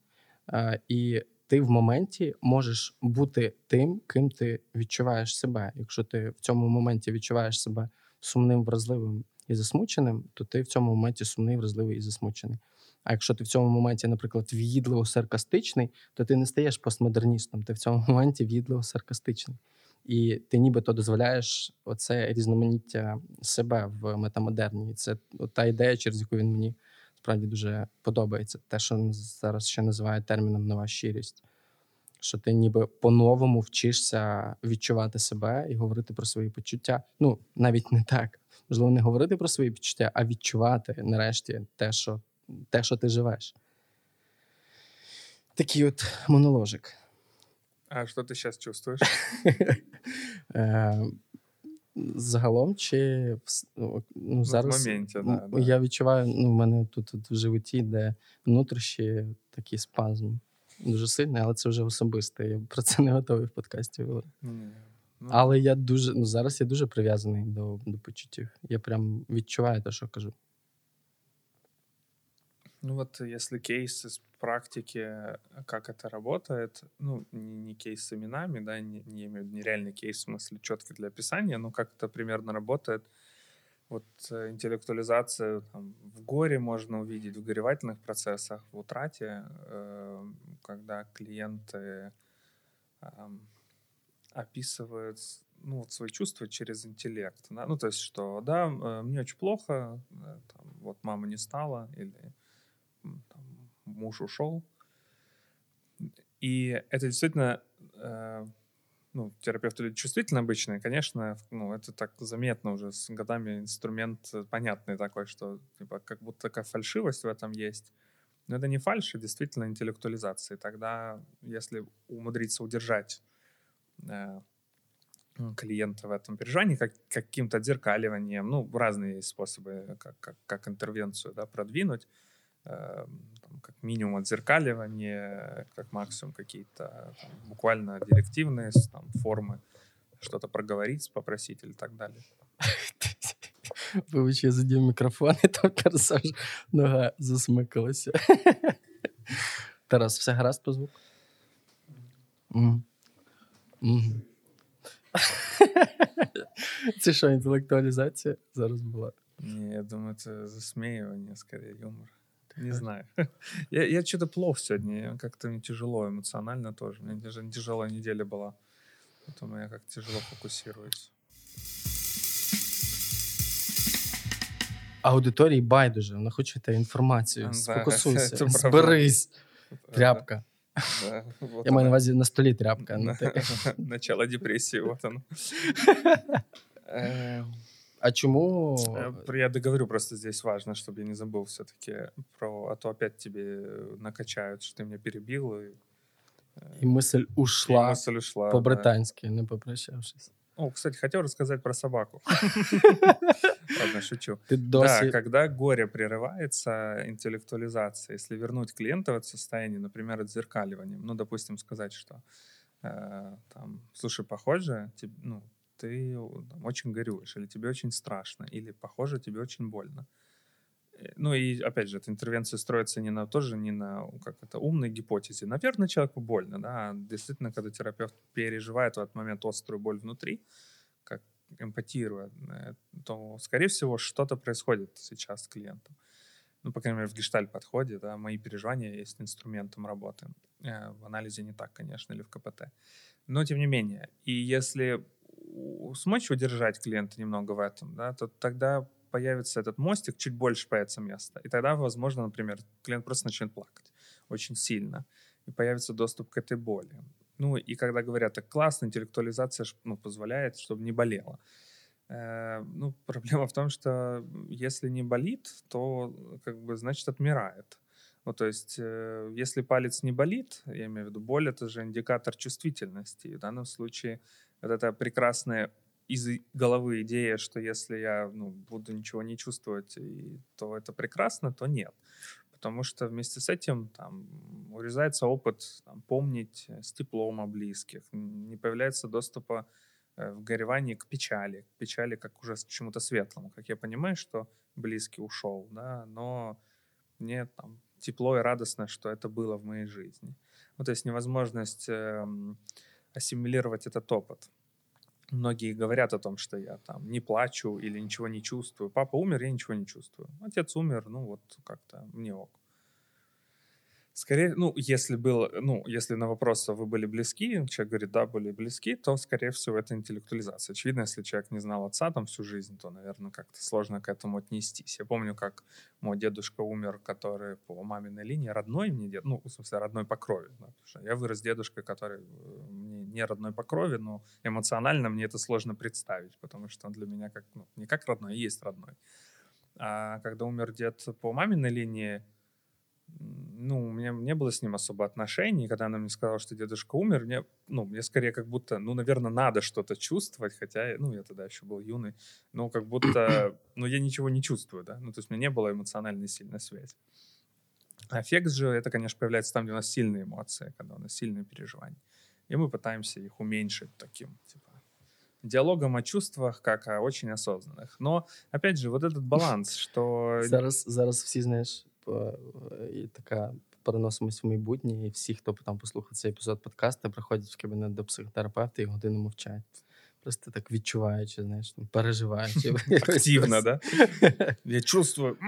S1: е, і ти в моменті можеш бути тим, ким ти відчуваєш себе. Якщо ти в цьому моменті відчуваєш себе сумним, вразливим і засмученим, то ти в цьому моменті сумний, вразливий і засмучений. А якщо ти в цьому моменті, наприклад, в'їдливо саркастичний, то ти не стаєш постмодерністом, ти в цьому моменті в'їдливо саркастичний. І ти нібито дозволяєш оце різноманіття себе в метамодерні. Це та ідея, через яку він мені справді дуже подобається. Те, що зараз ще називають терміном нова щирість. Що ти ніби по-новому вчишся відчувати себе і говорити про свої почуття. Ну, навіть не так. Можливо, не говорити про свої почуття, а відчувати нарешті те, що, те, що ти живеш. Такий от моноложик.
S2: А что ты сейчас чувствуешь?
S1: Загалом чи ну, зараз зараз
S2: моменті, да, да.
S1: я відчуваю, ну, в мене тут, тут в животі, де внутрішні такий спазм. Дуже сильний, але це вже особисте. Я про це не готовий в подкасті говорити.
S2: Ну,
S1: Але я дуже ну зараз я дуже прив'язаний до, до почуттів. Я прям відчуваю те, що кажу.
S2: Ну вот если кейс из практики, как это работает, ну не, не кейс с именами, да, не, не имею в виду нереальный кейс в смысле четкий для описания, но как это примерно работает. вот э, интеллектуализация там, в горе можно увидеть, в горевательных процессах, в утрате, э, когда клиенты ам, описывают ну, вот свои чувства через интеллект. да. Ну, то есть, что да, э, мне очень плохо, э, там, вот мама не стала, или муж ушел. И это действительно, э, ну, терапевты люди чувствительно обычные, конечно, ну, это так заметно уже с годами инструмент э, понятный такой, что типа как будто такая фальшивость в этом есть. Но это не фальшь, а действительно интеллектуализация. И Тогда, если умудриться удержать э, клиента в этом переживании, как, каким-то отзеркаливанием, ну, разные есть способы, как, как, как интервенцию да, продвинуть, там, как минимум отзеркаливание, как максимум какие-то там, буквально директивные с- там, формы, что-то проговорить, попросить или так далее.
S1: Вибач, я задів мікрофон, і там персаж нога засмикалася. Тарас, все гаразд по звуку? Мгм. Мгм. Це що, інтелектуалізація зараз була?
S2: Не, я думаю, это засмеивание, скорее юмор. Не знаю. Я, я что-то плохо сегодня, как-то мне тяжело эмоционально тоже. У меня даже тяжелая неделя была. Поэтому я как тяжело фокусируюсь.
S1: Аудиторії байдуже, вона хоче те інформацію.
S2: Да,
S1: Сфокусуйся,
S2: це правда.
S1: зберись.
S2: Э,
S1: Тряпка.
S2: да, вот
S1: Я маю на
S2: она.
S1: увазі на столі тряпка. а не
S2: Да.
S1: таке.
S2: Начало депрессии, вот оно. Э,
S1: А чому
S2: э, Я договорю, просто здесь важно, чтобы я не забыл все-таки про... А то опять тебе накачают, что ты меня перебил, и,
S1: мисль
S2: и
S1: ушла
S2: мысль ушла. да.
S1: по-британськи, не попрощавшись?
S2: О, кстати, хотел рассказать про собаку. Ладно, шучу. Да, когда горе прерывается, интеллектуализация, если вернуть клиента в это состояние, например, отзеркаливанием, ну, допустим, сказать, что э, там, слушай, похоже, ну, ты там, очень горюешь, или тебе очень страшно, или похоже, тебе очень больно. Э, Ну и опять же, эта интервенция строится не на тоже не на как это умной гипотезе. Наверное, человеку больно, да. Действительно, когда терапевт переживает в этот момент острую боль внутри, как эмпатируя, э, то, скорее всего, что-то происходит сейчас с клиентом. Ну, по крайней мере, в гештальт-подходе, да, мои переживания есть инструментом работы. Э, В анализе не так, конечно, или в КПТ. Но, тем не менее, и если смочь удержать клиента немного в этом, да, то тогда появится этот мостик, чуть больше появится места. И тогда, возможно, например, клиент просто начнет плакать очень сильно. И появится доступ к этой боли. Ну, и когда говорят, так классно, интеллектуализация ну, позволяет, чтобы не болело. Э, ну, проблема в том, что если не болит, то, как бы, значит, отмирает. Ну, то есть, э, если палец не болит, я имею в виду боль, это же индикатор чувствительности. И в данном случае вот эта прекрасная из головы идея, что если я ну, буду ничего не чувствовать, и, то это прекрасно, то нет. Потому что вместе с этим там, урезается опыт там, помнить э, с теплом о близких, не появляется доступа э, в горевании к печали, к печали как уже к чему-то светлому. Как я понимаю, что близкий ушел, да, но мне там тепло и радостно, что это было в моей жизни. Ну, то есть невозможность эм, ассимилировать этот опыт. Многие говорят о том, что я там не плачу или ничего не чувствую. Папа умер, я ничего не чувствую. Отец умер, ну вот как-то мне ок. Скорее, ну, если было, ну, если на вопрос, вы были близки, человек говорит, да, были близки, то, скорее всего, это интеллектуализация. Очевидно, если человек не знал отца там всю жизнь, то, наверное, как-то сложно к этому отнестись. Я помню, как мой дедушка умер, который по маминой линии родной мне дед, ну, в смысле, родной по крови. да, потому что я вырос дедушкой, который э, мне не родной по крови, но эмоционально мне это сложно представить, потому что он для меня как, ну, не как родной, а есть родной. А когда умер дед по маминой линии, ну, у меня не было с ним особо отношений. и Когда она мне сказала, что дедушка умер, мне, ну, мне скорее как будто, ну, наверное, надо что-то чувствовать, хотя, ну, я тогда еще был юный, но как будто, ну, я ничего не чувствую, да, ну, то есть у меня не было эмоциональной сильной связи. Аффект же, это, конечно, появляется там, где у нас сильные эмоции, когда у нас сильные переживания. И мы пытаемся их уменьшить таким, типа, диалогом о чувствах, как о очень осознанных. Но, опять же, вот этот баланс, что...
S1: Зараз, зараз всі, знаєш, по- і така переносимось в майбутнє, і всі, хто там послухав цей епізод подкасту, приходять в кабінет до психотерапевта і годину мовчать. Просто так відчуваючи, знаєш, переживаючи.
S2: Активно, да? Я чувствую.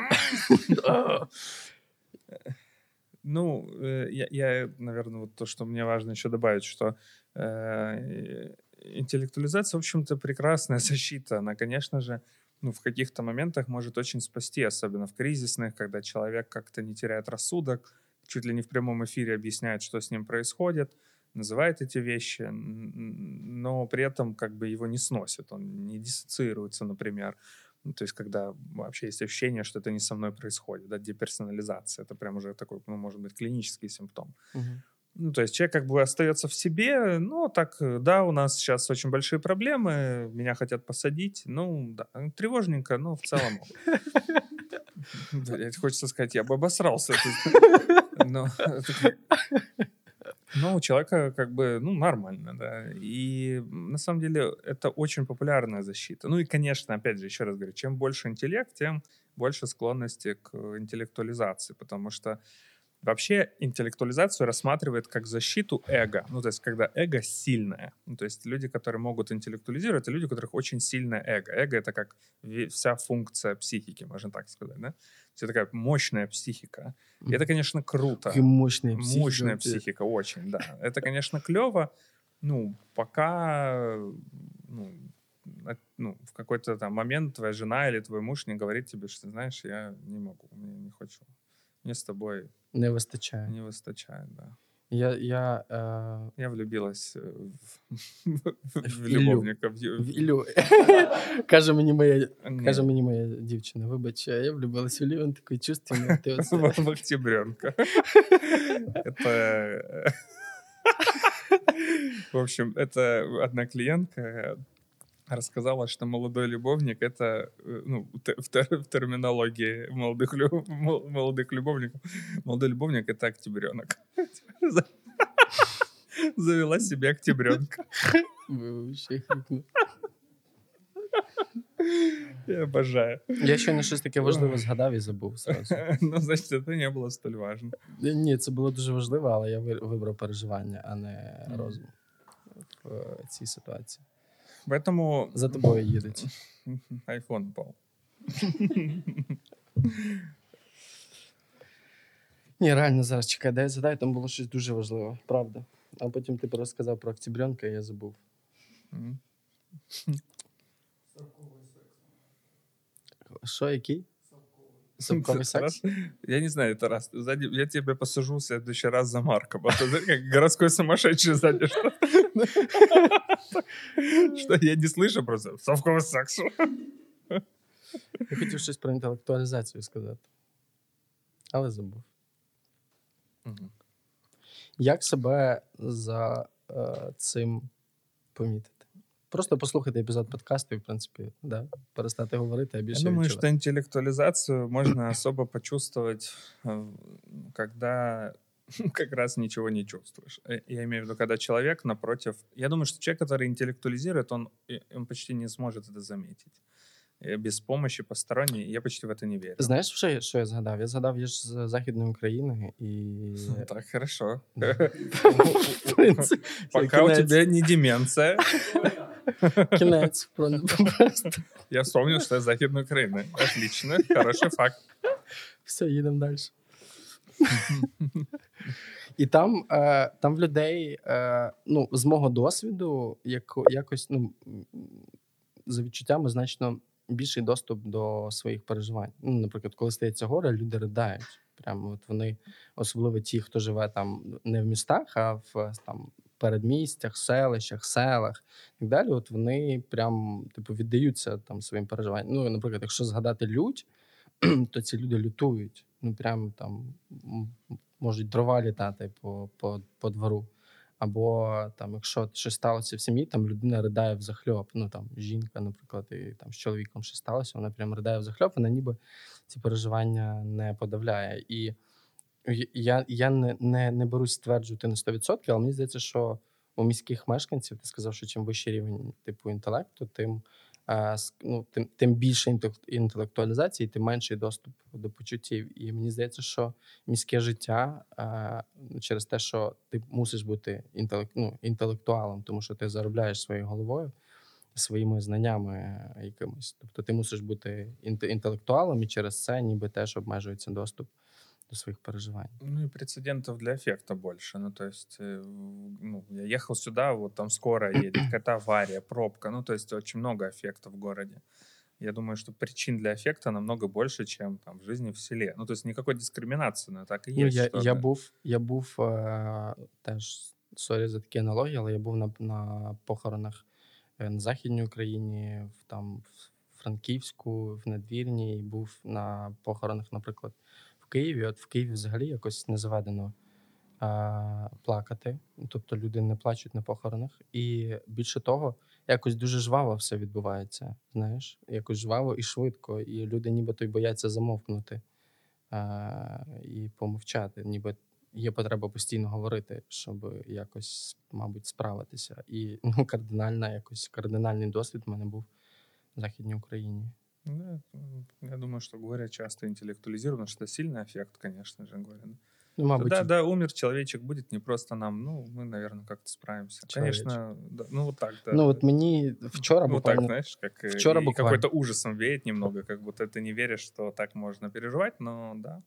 S2: Ну, э, я, я наверное, вот то, что мне важно еще добавить, что э, интеллектуализация, в общем-то, прекрасная защита. Она, конечно же, ну, в каких-то моментах может очень спасти, особенно в кризисных, когда человек как-то не теряет рассудок, чуть ли не в прямом эфире объясняет, что с ним происходит, называет эти вещи, но при этом как бы его не сносит, он не диссоциируется, например. Ну, то есть, когда вообще есть ощущение, что это не со мной происходит, да, деперсонализация, это прям уже такой, ну, может быть, клинический симптом.
S1: Мгм.
S2: Ну, то есть человек как бы остается в себе, ну, так, э, да, у нас сейчас очень большие проблемы, меня хотят посадить, ну, да, тревожненько, но в целом... Хочется сказать, я бы обосрался. Но, но у человека как бы, ну, нормально, да. И на самом деле это очень популярная защита. Ну и, конечно, опять же, еще раз говорю, чем больше интеллект, тем больше склонности к интеллектуализации, потому что Вообще интеллектуализацию рассматривает как защиту эго. Ну, то есть, когда эго сильное. Ну, то есть, люди, которые могут интеллектуализировать, это люди, у которых очень сильное эго. Эго — это как вся функция психики, можно так сказать, да? То есть, такая мощная психика. И это, конечно, круто.
S1: Такая мощная психика.
S2: Мощная психика, очень, да. Это, конечно, клево. Ну, пока ну, ну, в какой-то там момент твоя жена или твой муж не говорит тебе, что, знаешь, я не могу, мне не хочу. Мне с тобой
S1: Не вистачає.
S2: не вистачає, да.
S1: Я, я, е,
S2: Я влюбилась э, в, в, в
S1: Іллю.
S2: любовника. В,
S1: в Ілю. каже, мені моя,
S2: Ні,
S1: каже мені моя дівчина, вибач, я влюбилась в Ілю, він такий чувственний, ти оце.
S2: в, в октябренка. Это... В общем, это одна клиентка рассказала, что молодой любовник это э, ну, в, тер- в терминологии молодых, лю- мол- молодых любовников. Молодой любовник это октябренок. Завела себе октябренка.
S1: Вибач, я хрюкнув.
S2: Я обожаю.
S1: Я щойно щось таке важливе згадав і забув зразу.
S2: Ну, значит, это не было столь важно.
S1: Ні, це було дуже важливо, але я ви- вибрав переживання, а не
S2: Мгм.
S1: розум в е, цій ситуації.
S2: Поэтому
S1: За тобою їдуть.
S2: iPhone упал.
S1: Ні, реально зараз чекай, дай задай, там було щось дуже важливе, правда. А потім ти розказав про октябренка, і я забув.
S2: М.
S1: Що, який? Совковий секс?
S2: Раз- Я не знаю, это раз. Сзади, я тебя посажу в следующий раз за Марком. А то знаешь, как городской сумасшедший сзади. Что, что я не слышу просто. Совковый секс.
S1: Я хотів щось про інтелектуалізацію сказати. Але забув.
S2: Мгм.
S1: Як себе за е, цим помітити? Просто послухати епізод подкасту і, в принципі, да, перестати говорити, а більше
S2: Я думаю,
S1: відчувати.
S2: что интеллектуализацию можно особо почувствовать, э, когда как раз ничего не чувствуешь. Э, Я имею в виду, когда человек напротив... Я думаю, что человек, который интеллектуализирует, он, и- он почти не сможет это заметить. Э, Без помощи посторонней, я почти в это не верю.
S1: Знаєш, що я, що я згадав? Я згадав, я ж з Західної України і.
S2: Так, хорошо.
S1: В принципі, це
S2: Пока у
S1: кінець.
S2: тебя не деменция,
S1: Кінець. про- Просто.
S2: я вспомнил, что я Західної України. Отлично, хороший факт.
S1: Все, їдемо далі. І там, е, там в людей, е, ну, з мого досвіду, як, якось, ну, за відчуттями, значно більший доступ до своїх переживань. Ну, наприклад, коли стається горе, люди придають. Прямо от вони, особливо ті, хто живе там не в містах, а в там передмістях, селищах, селах і так далі. От вони прям типу віддаються там своїм переживанням. Ну, наприклад, якщо згадати лють, то ці люди лютують. Ну, прям там можуть дрова літати по, по, по двору. Або там, якщо щось сталося в сім'ї, там людина ридає в захльоп. Ну там жінка, наприклад, і там з чоловіком щось сталося, вона прям ридає в захльоп, вона ніби ці переживання не подавляє. І я, я не, не, не берусь стверджувати на 100%, але мені здається, що у міських мешканців ти сказав, що чим вищий рівень типу інтелекту, тим, е, ну, тим, тим більше інтелектуалізації, тим менший доступ до почуттів. І мені здається, що міське життя е, через те, що ти мусиш бути інтелект, ну, інтелектуалом, тому що ти заробляєш своєю головою. своїми знаннями якимось. Тобто ти мусиш бути інтелектуалом, і через це ніби теж обмежується доступ до своїх переживань.
S2: Ну и прецедентов для эффекта больше. Ну, то есть, э, ну, я ехал сюда, вот там скоро едет, какая-то авария, пробка. Ну, то есть, очень много эффекта в городе. Я думаю, что причин для эффекта намного больше, чем там в жизни в селе. Ну, то есть, никакой дискриминации, но так и
S1: Ну,
S2: есть.
S1: я,
S2: что
S1: я
S2: это-
S1: був, я був е, теж сорі за такі аналогії, але я був на, на похоронах е, на Західній Україні, в, там, в Франківську, в Надвірні, і був на похоронах, наприклад, в Києві. От в Києві взагалі якось не заведено е, плакати. Тобто люди не плачуть на похоронах. І більше того, якось дуже жваво все відбувається. Знаєш, якось жваво і швидко. І люди нібито й бояться замовкнути е, і помовчати. Ніби є потреба постійно говорити, щоб якось, мабуть, справитися. І ну, кардинальна, якось кардинальний досвід в мене був в Західній Україні.
S2: Да, м, я думаю, что горе часто интеллектуализировано, что это сильный эффект, конечно же, горе.
S1: Ну,
S2: Что
S1: мабуть,
S2: да, да, умер человечек, будет не просто нам. Ну, мы, наверное, как-то справимся.
S1: Человечек.
S2: Конечно, да, ну вот так, да.
S1: ну от мені вчора
S2: ну, так,
S1: буквально
S2: знаешь, как э,
S1: вчера
S2: и
S1: буквально.
S2: какой-то ужасом веет немного, как будто ты не веришь, что так можно переживать, но да.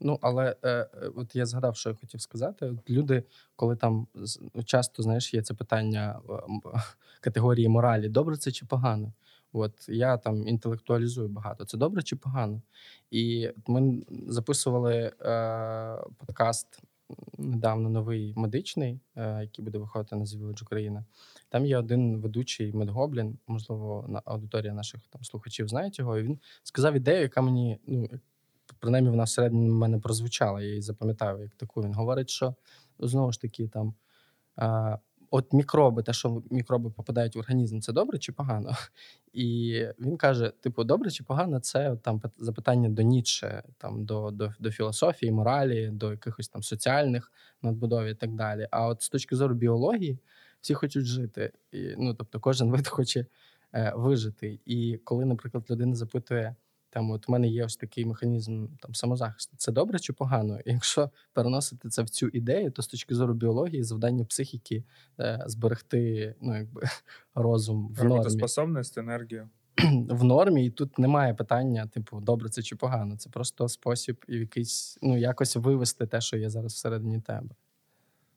S1: Ну, але е, е, от я згадав, що я хотів сказати. От люди, коли там з- ну, часто знаєш, є це питання е, м, категорії моралі: добре це чи погано? От я там інтелектуалізую багато. Це добре чи погано? І ми записували е, подкаст недавно новий медичний, е, який буде виходити на The Village Україна. Там є один ведучий медгоблін, можливо, на аудиторія наших там слухачів знають його. І він сказав ідею, яка мені ну принаймні вона всередині мене прозвучала, я її запам'ятав як таку. Він говорить, що знову ж таки там. А, От мікроби, те, що мікроби попадають в організм, це добре чи погано? І він каже: типу, добре чи погано, це там запитання до Ніцше, там до, до, до філософії, моралі, до якихось там соціальних надбудов і так далі. А от з точки зору біології, всі хочуть жити. І, ну, тобто, кожен вид хоче е, вижити. І коли, наприклад, людина запитує, там, от у мене є ось такий механізм там самозахисту. Це добре чи погано? Якщо переносити це в цю ідею, то з точки зору біології, завдання психіки е, зберегти ну, якби, розум в нормі.
S2: Работоспособность, энергию.
S1: в нормі, і тут немає питання, типу, добре це чи погано. Це просто спосіб і якийсь, ну, якось вивести те, що є зараз всередині тебе.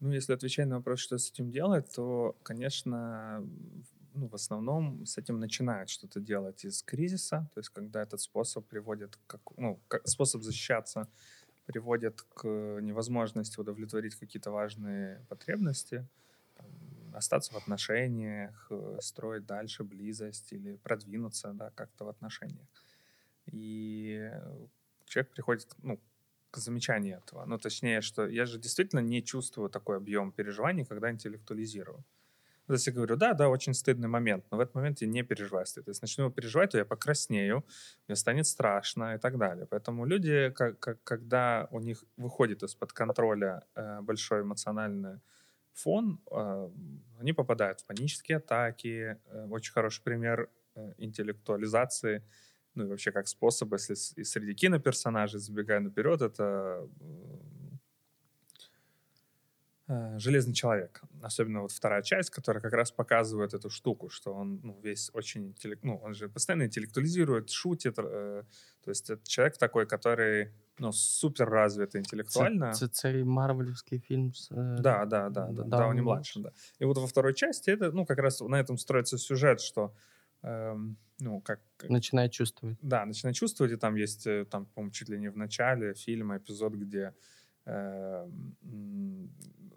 S2: Ну, если отвечать на вопрос, что с этим делать, то, конечно, ну, в основном с этим начинают что-то делать из кризиса, то есть когда этот способ приводит, как, ну, как способ защищаться приводит к невозможности удовлетворить какие-то важные потребности, там, остаться в отношениях, э, строить дальше близость или продвинуться, да, как-то в отношениях. И человек приходит, ну, к замечанию этого. Ну, точнее, что я же действительно не чувствую такой объем переживаний, когда интеллектуализирую. То есть я говорю, да, да, очень стыдный момент, но в этот момент я не переживаю стыд. Есть начну его переживать, то я покраснею, мне станет страшно и так далее. Поэтому люди, как, как- когда у них выходит из-под контроля э, большой эмоциональный фон, э, они попадают в панические атаки. Э, очень хороший пример э, интеллектуализации, ну и вообще как способ, если и среди киноперсонажей, забегая наперед, это Железный человек. Особенно вот вторая часть, которая как раз показывает эту штуку, что он ну, весь очень интеллект... Ну, он же постоянно интеллектуализирует, шутит. э, то есть это человек такой, который ну, супер развит интеллектуально.
S1: Це, це цей марвелівський фільм з е,
S2: Да, да, да,
S1: Д-
S2: да,
S1: Дауни
S2: Дауни младшим, да. И вот во второй части это, ну, как раз на этом строится сюжет, что, эм, ну, как,
S1: починає чувствувати.
S2: да, начинает чувствовать, и там есть, э, там, по-моему, чуть ли не в начале фильма эпизод, где э, м,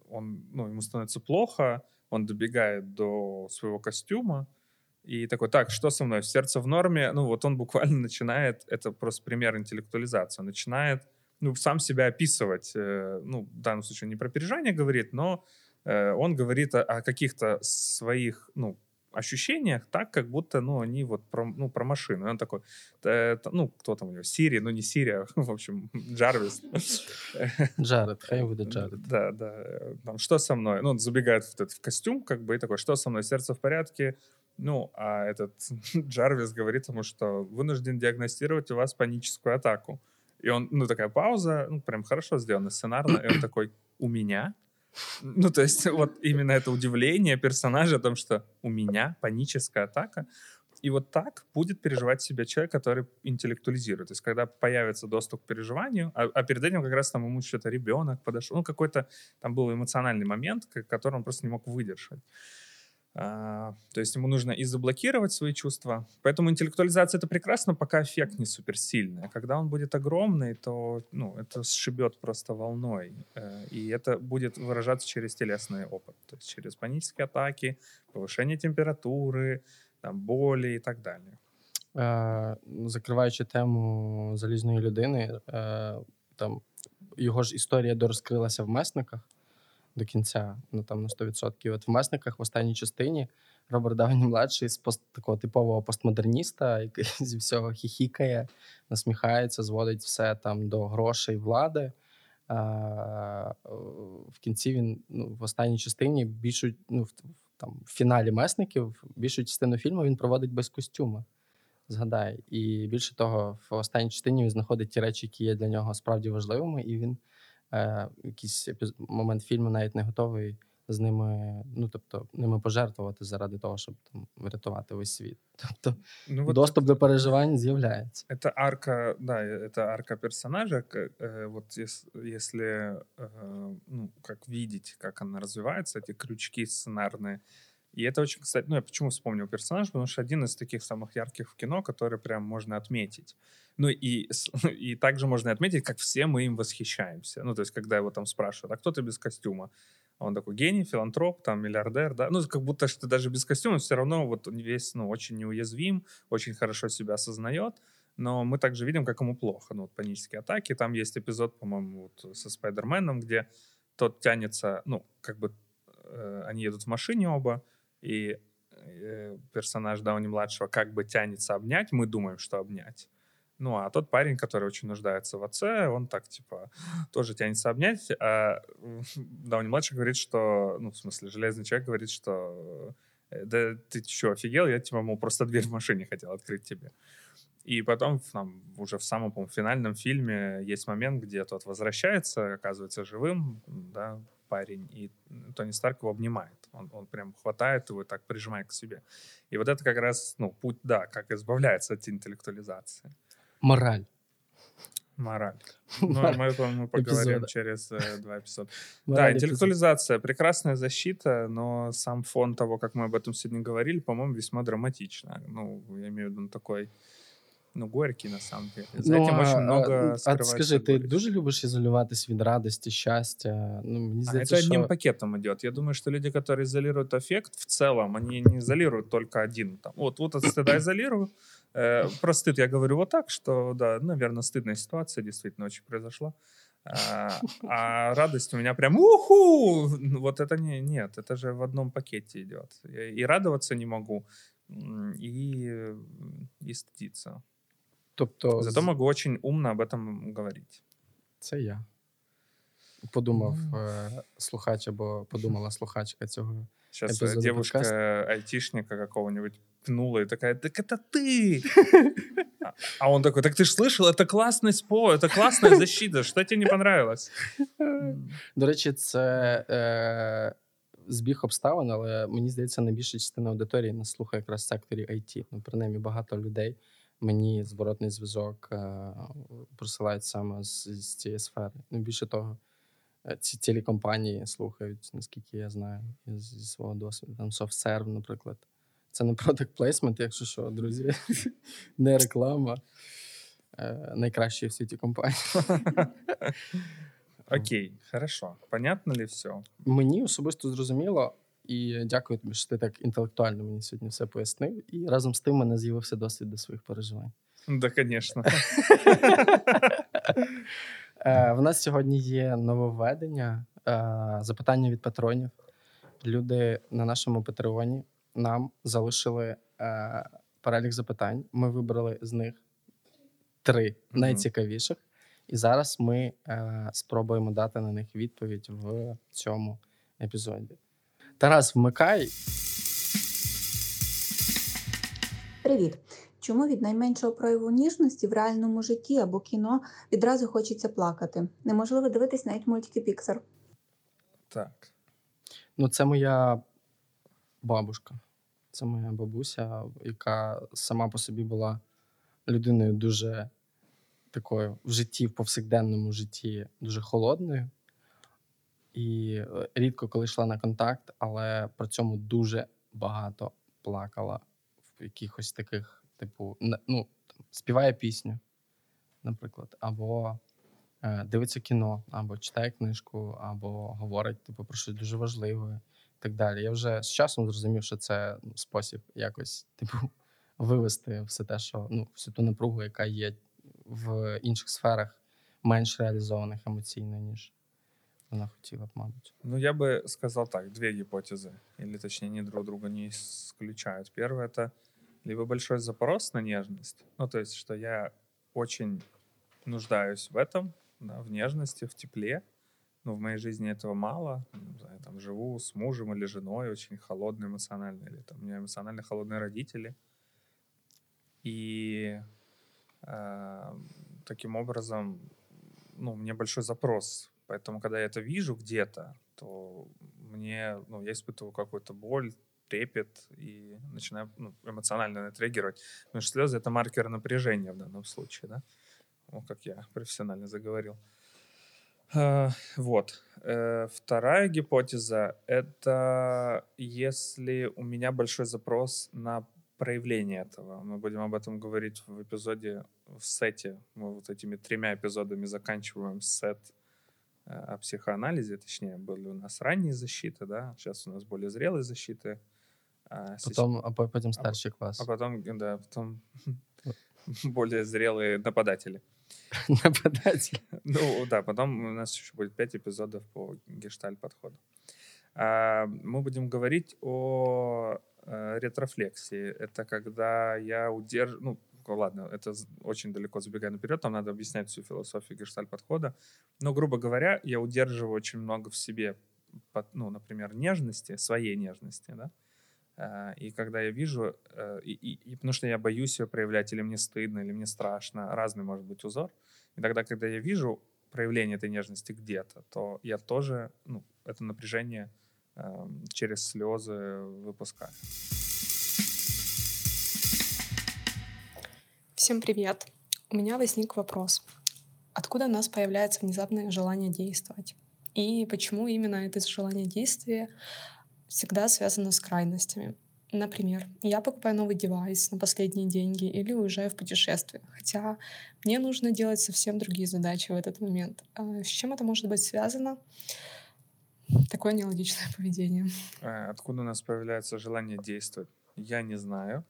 S2: он, ну, ему становится плохо, он добегает до своего костюма, и такой, так, что со мной? Сердце в норме? Ну, вот он буквально начинает, это просто пример интеллектуализации, начинает, ну, сам себя описывать. э, ну, в данном случае не про переживания говорит, но э, он говорит о каких-то своих, ну, ощущениях так, как будто, ну, они вот про, ну, про машину. И он такой, «Та- та- ну, кто там у него, Сири, ну, не Сири, а, в общем, Джарвис.
S1: Джаред, хай буде Джаред.
S2: Да, да. э, Там, что со мной? Ну, он забегает в, этот, в костюм, как бы, и такой, что со мной? Сердце в порядке? Ну, а этот Джарвис говорит ему, что вынужден диагностировать у вас паническую атаку. И он, ну, такая пауза, ну, прям хорошо сделано сценарно, и он такой, у меня? Ну, то есть вот именно это удивление персонажа о том, что у меня паническая атака. И вот так будет переживать себя человек, который интеллектуализирует. То есть когда появится доступ к переживанию, а, а перед этим как раз там ему что-то ребенок подошел, ну какой-то там был эмоциональный момент, который он просто не мог выдержать. А, то есть ему нужно и заблокировать свои чувства. Поэтому интеллектуализация это прекрасно, пока эффект не суперсильный. А когда он будет огромный, то ну, это сшибет просто волной. Э, И это будет выражаться через телесный опыт. То есть через панические атаки, повышение температуры, там, боли и так далі.
S1: Е, закриваючи тему залізної людини, е, там його ж історія дорозкрилася в месниках До кінця, ну там на 100%. От в месниках в останній частині Роберт Дауні младший з пост, такого типового постмодерніста, який зі всього хіхікає, насміхається, зводить все там до грошей влади. А, в кінці він ну, в останній частині більшу, ну, в, там, в фіналі месників більшу частину фільму він проводить без костюма. Згадай. І більше того, в останній частині він знаходить ті речі, які є для нього справді важливими, і він е, в якийсь епіз- момент фільму навіть не готовий з ними, ну тобто, ними пожертвувати заради того, щоб там врятувати весь світ. Тобто
S2: Ну, вот
S1: доступ до переживань з'являється.
S2: Это арка, да, э, это арка персонажа. к- э, Вот ес- если, э, ну, как видеть, как она развивается, эти крючки сценарные. И это очень, кстати, ну, я почему вспомнил персонаж, потому что один из таких самых ярких в кино, который прям можно отметить. Ну, и, и также можно отметить, как все мы им восхищаемся. Ну, то есть, когда его там спрашивают, а кто ты без костюма? А Он такой гений, филантроп, там, миллиардер, да. Ну, как будто что даже без костюма все равно вот он весь, ну, очень неуязвим, очень хорошо себя осознает но мы также видим, как ему плохо. Ну, вот панические атаки. Там есть эпизод, по-моему, вот со Спайдерменом, где тот тянется, ну, как бы э, они едут в машине оба, и э, персонаж Дауни-младшего как бы тянется обнять, мы думаем, что обнять. Ну, а тот парень, который очень нуждается в отце, он так, типа, тоже тянется обнять, а Дауни-младший говорит, что, ну, в смысле, Железный Человек говорит, что э, да ты что, офигел? Я, типа, мол, просто дверь в машине хотел открыть тебе. И потом там, уже в самом, по финальном фильме есть момент, где тот возвращается, оказывается живым, да, парень, и Тони Старк его обнимает. Он, он прям хватает его и так прижимает к себе. И вот это как раз, ну, путь, да, как избавляется от интеллектуализации.
S1: Мораль.
S2: Мораль. Ну, мы, мы поговорим
S1: Эпизода.
S2: через э, два эпизода.
S1: Мораль
S2: Да, интеллектуализация прекрасная защита, но сам фон того, как мы об этом сегодня говорили, по-моему, весьма драматично. Ну, я имею в виду он такой, ну, горький на самом деле. За
S1: Ну,
S2: этим
S1: а,
S2: очень много
S1: а, а
S2: скрывается
S1: скажи, ти
S2: горечь.
S1: дуже любиш ізолюватись від радості, щастя? Ну, мені
S2: А
S1: здається,
S2: это одним
S1: що...
S2: пакетом идет. Я думаю, что люди, которые изолируют аффект, в целом, они не изолируют только один. Там, вот, вот от стыда изолирую. Э, Про стыд я говорю вот так, что, да, наверное, стыдная ситуация действительно очень произошла. А, а радость у меня прям уху! Ну, Вот это не, нет, это же в одном пакете идет. Я и радоваться не могу, м, и, и стыдиться.
S1: Тобто,
S2: Зато
S1: з-
S2: могу очень умно об этом говорить.
S1: це я. Подумав
S2: Ну.
S1: е, слухач або подумала слухачка цього.
S2: Сейчас
S1: Эпизоды
S2: девушка
S1: подкаста.
S2: айтишника какого-нибудь пнула и такая, так это ты! А- А он такой, так ты ж слышал, это классный спо, это классная защита, что тебе не понравилось? М,
S1: До речі, це е, збіг обставин, але мені здається, найбільша частина аудиторії нас слухає якраз в секторі IT. Ну, принаймні, багато людей мені зворотний зв'язок е, присилають саме з, з цієї сфери. Ну, більше того, е, ці цілі компанії слухають, наскільки я знаю, зі свого досвіду. Там SoftServe, наприклад. Це не product placement, якщо що, друзі, не реклама. Е, найкращі в світі компанії.
S2: Окей, хорошо. Понятно ли все?
S1: Мені особисто зрозуміло, і дякую тобі, що ти так інтелектуально мені сьогодні все пояснив. І разом з тим мене з'явився досвід до своїх переживань.
S2: Да, конечно.
S1: Е, в нас сьогодні є нововведення, е, запитання від патронів. Люди на нашому патреоні нам залишили е, перелік запитань. Ми вибрали з них три найцікавіших. І зараз ми е, спробуємо дати на них відповідь в цьому епізоді. Тарас, вмикай.
S3: Привіт! Чому від найменшого прояву ніжності в реальному житті або кіно відразу хочеться плакати? Неможливо дивитись навіть мультики Pixar.
S2: Так.
S1: Ну, це моя бабушка. Це моя бабуся, яка сама по собі була людиною дуже такою в житті, в повсякденному житті, дуже холодною. І е, рідко коли йшла на контакт, але при цьому дуже багато плакала в якихось таких, типу, ну, там, співає пісню, наприклад, або е, дивиться кіно, або читає книжку, або говорить типу, про щось дуже важливе і так далі. Я вже з часом зрозумів, що це ну, спосіб якось, типу, вивести все те, що ну, всю ту напругу, яка є в інших сферах, менш реалізованих емоційно, ніж вона хотіла б, мабуть.
S2: Ну, я бы сказал так, две гипотезы, или точнее, они друг друга не исключают. Первое — это либо большой запрос на нежность, ну, то есть, что я очень нуждаюсь в этом, да, в нежности, в тепле, но в моей жизни этого мало. Знаю, там живу с мужем или женой, очень холодно эмоционально, или там у меня эмоционально холодные родители. И э, таким образом, ну, мне большой запрос. Поэтому, когда я это вижу где-то, то мне, ну, я испытываю какую-то боль, трепет и начинаю ну, эмоционально реагировать. Потому что слезы — это маркер напряжения в данном случае, да? О, как я профессионально заговорил. А, Вот. Э, Вторая гипотеза — это если у меня большой запрос на проявление этого. Мы будем об этом говорить в эпизоде, в сете. Мы вот этими тремя эпизодами заканчиваем сет о психоанализе, точнее, были у нас ранние защиты, да, сейчас у нас более зрелые защиты. А,
S1: Потім, а по- потім старший клас.
S2: а потом, да, потом более зрелые нападатели.
S1: Нападатель.
S2: Ну да, потом у нас еще будет 5 эпизодов по гештальт-подходу. А, Мы будем говорить о э, ретрофлексии. Это когда я удерживаю... Ну, ладно, это очень далеко забегая наперед, там надо объяснять всю философию гештальт-подхода. Но, грубо говоря, я удерживаю очень много в себе, ну, например, нежности, своей нежности, да, А, И когда я вижу, э, и, и- и потому что я боюсь ее проявлять, или мне стыдно, или мне страшно, разный может быть узор. И тогда, когда я вижу проявление этой нежности где-то, то я тоже ну, это напряжение эм, через слезы выпускаю.
S4: Всем привет! У меня возник вопрос. Откуда у нас появляется внезапное желание действовать? И почему именно это желание действия всегда связано с крайностями? Например, я покупаю новый девайс на последние деньги или уезжаю в путешествие, хотя мне нужно делать совсем другие задачи в этот момент. А С чем это может быть связано? Такое нелогичное поведение.
S2: Э, Откуда у нас появляется желание действовать? Я не знаю.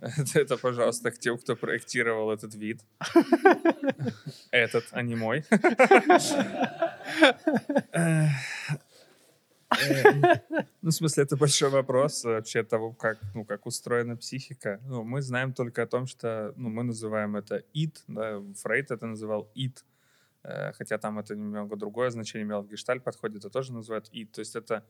S2: Это, пожалуйста, к тем, кто проектировал этот вид. Этот, а не мой. Э, э, Ну, в смысле, это большой вопрос вообще того, как, ну, как устроена психика. Ну, мы знаем только о том, что ну, мы называем это id, да, Фрейд это называл id, э, хотя там это немного другое значение имело в гештальт подходе, это тоже называют id. То есть это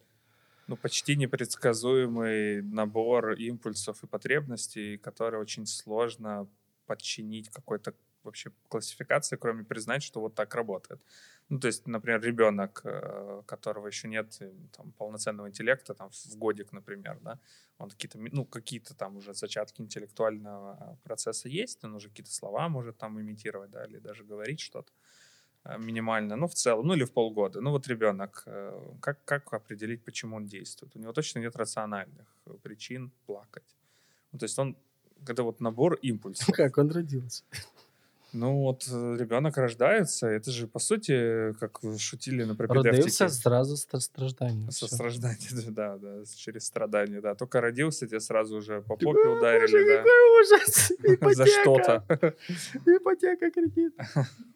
S2: ну, почти непредсказуемый набор импульсов и потребностей, которые очень сложно подчинить какой-то вообще классификации, кроме признать, что вот так работает. Ну, то есть, например, ребенок, э, которого еще нет э, там, полноценного интеллекта, там, в годик, например, да, он какие-то, ну, какие-то там уже зачатки интеллектуального процесса есть, он уже какие-то слова может там имитировать, да, или даже говорить что-то э, минимально, ну, в целом, ну, или в полгода. Ну, вот ребенок, э, как, как определить, почему он действует? У него точно нет рациональных э, причин плакать. Ну, то есть он, это вот набор импульсов.
S1: Як він родився?
S2: Ну, вот э, ребенок рождается, это же, по сути, как шутили на пропедевтике.
S1: Родився зразу ста- страждання.
S2: Со
S1: Всё.
S2: страждания, да, да, через страдания, да. Только родился, тебе сразу уже по попе ударили, да.
S1: ужас!
S2: За что-то.
S1: Іпотека, кредит.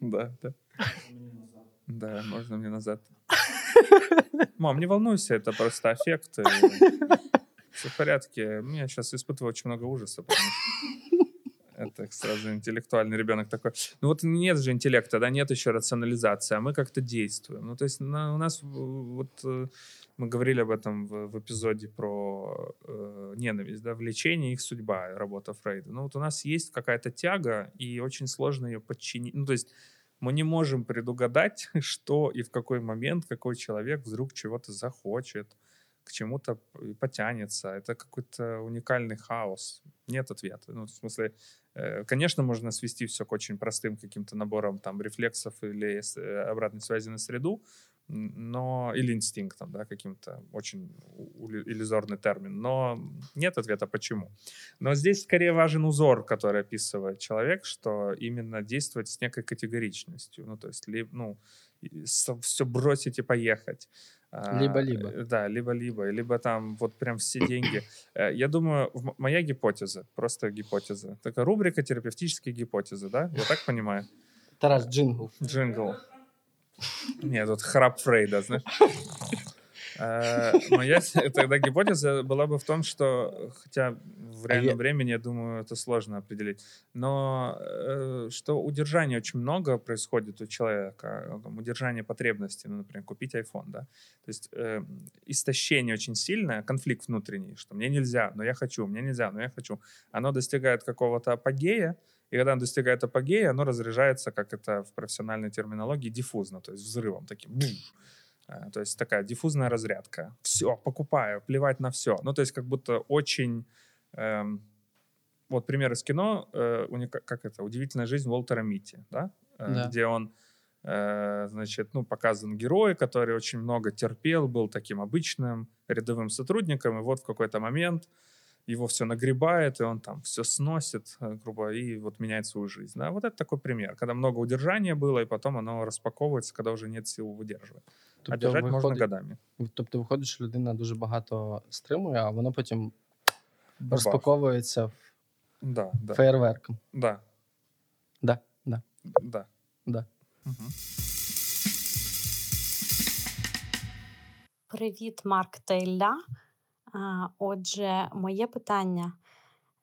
S2: Да, да. Да, можно мне назад. Мам, не волнуйся, это просто аффект. Все в порядке. Я сейчас испытываю очень много ужаса. потому что Это сразу интеллектуальный ребенок такой. Ну вот нет же интеллекта, да, нет еще рационализации, а мы как-то действуем. Ну то есть на- у нас в- вот э, мы говорили об этом в, в эпизоде про э, ненависть, да, влечение, их судьба, работа Фрейда. Ну вот у нас есть какая-то тяга, и очень сложно ее подчинить. Ну то есть Мы не можем предугадать, что и в какой момент какой человек вдруг чего-то захочет, к чему-то потянется. Это какой-то уникальный хаос. Нет ответа. Ну, в смысле, э, конечно, можно свести все к очень простым каким-то наборам там рефлексов или э, обратной связи на среду, но или инстинктом, да, каким-то очень иллюзорный термин. Но нет ответа почему. Но здесь скорее важен узор, который описывает человек, что именно действовать с некой категоричностью. Ну, то есть, ли, ну, все бросить и поехать. А,
S1: Либо-либо.
S2: э, Да, либо-либо. Либо там вот прям все деньги. Э, Я думаю, моя гипотеза, просто гипотеза. Такая рубрика терапевтические гипотезы, да? Я так понимаю?
S1: Тарас, джингл.
S2: Джингл. Нет, тут храп Фрейда, знаешь. Э, Моя с- тогда гипотеза была бы в том, что, хотя в реальном
S1: я-
S2: времени, я думаю, это сложно определить, но э, что удержания очень много происходит у человека, э, удержание потребностей, ну, например, купить iPhone, да, то есть э, истощение очень сильное, конфликт внутренний, что мне нельзя, но я хочу, мне нельзя, но я хочу, оно достигает какого-то апогея, и когда оно достигает апогея, оно разряжается, как это в профессиональной терминологии, диффузно, то есть взрывом таким. Бум. Э, То есть такая диффузная разрядка. Все, покупаю, плевать на все. Ну, то есть как будто очень... эм, вот пример из кино, э, уника- как это, «Удивительная жизнь Уолтера Митти», да? Э,
S1: Да.
S2: Где он, э, значит, ну, показан герой, который очень много терпел, был таким обычным рядовым сотрудником, и вот в какой-то момент его все нагребает, и он там все сносит, э, грубо, и вот меняет свою жизнь. Да? Вот это такой пример, когда много удержания было, и потом оно распаковывается, когда уже нет сил выдерживать. а
S1: Тобто
S2: держать можно
S1: виходить,
S2: годами.
S1: тобто виходить, що людина дуже багато стримує, а воно потім
S2: Бабах.
S1: розпаковується
S2: Да, да,
S1: феєрверком.
S2: да,
S1: Да, да.
S2: да.
S1: Да.
S2: Мгм.
S5: Привіт, Марк та Ілля. А, Отже, моє питання: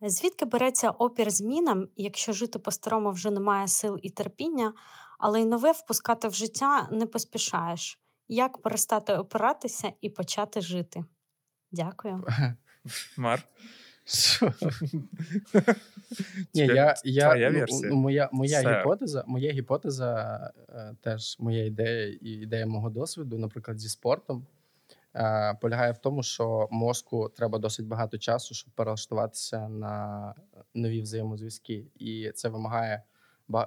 S5: звідки береться опір змінам, якщо жити по-старому вже немає сил і терпіння, але й нове впускати в життя не поспішаєш? Як перестати опиратися і почати жити? Дякую.
S2: Марк?
S1: Що? Ні, я, я, ну, моя, моя гіпотеза, моя гіпотеза е, теж моя ідея і ідея мого досвіду, наприклад, зі спортом, полягає в тому, що мозку треба досить багато часу, щоб перелаштуватися на нові взаємозв'язки. І це вимагає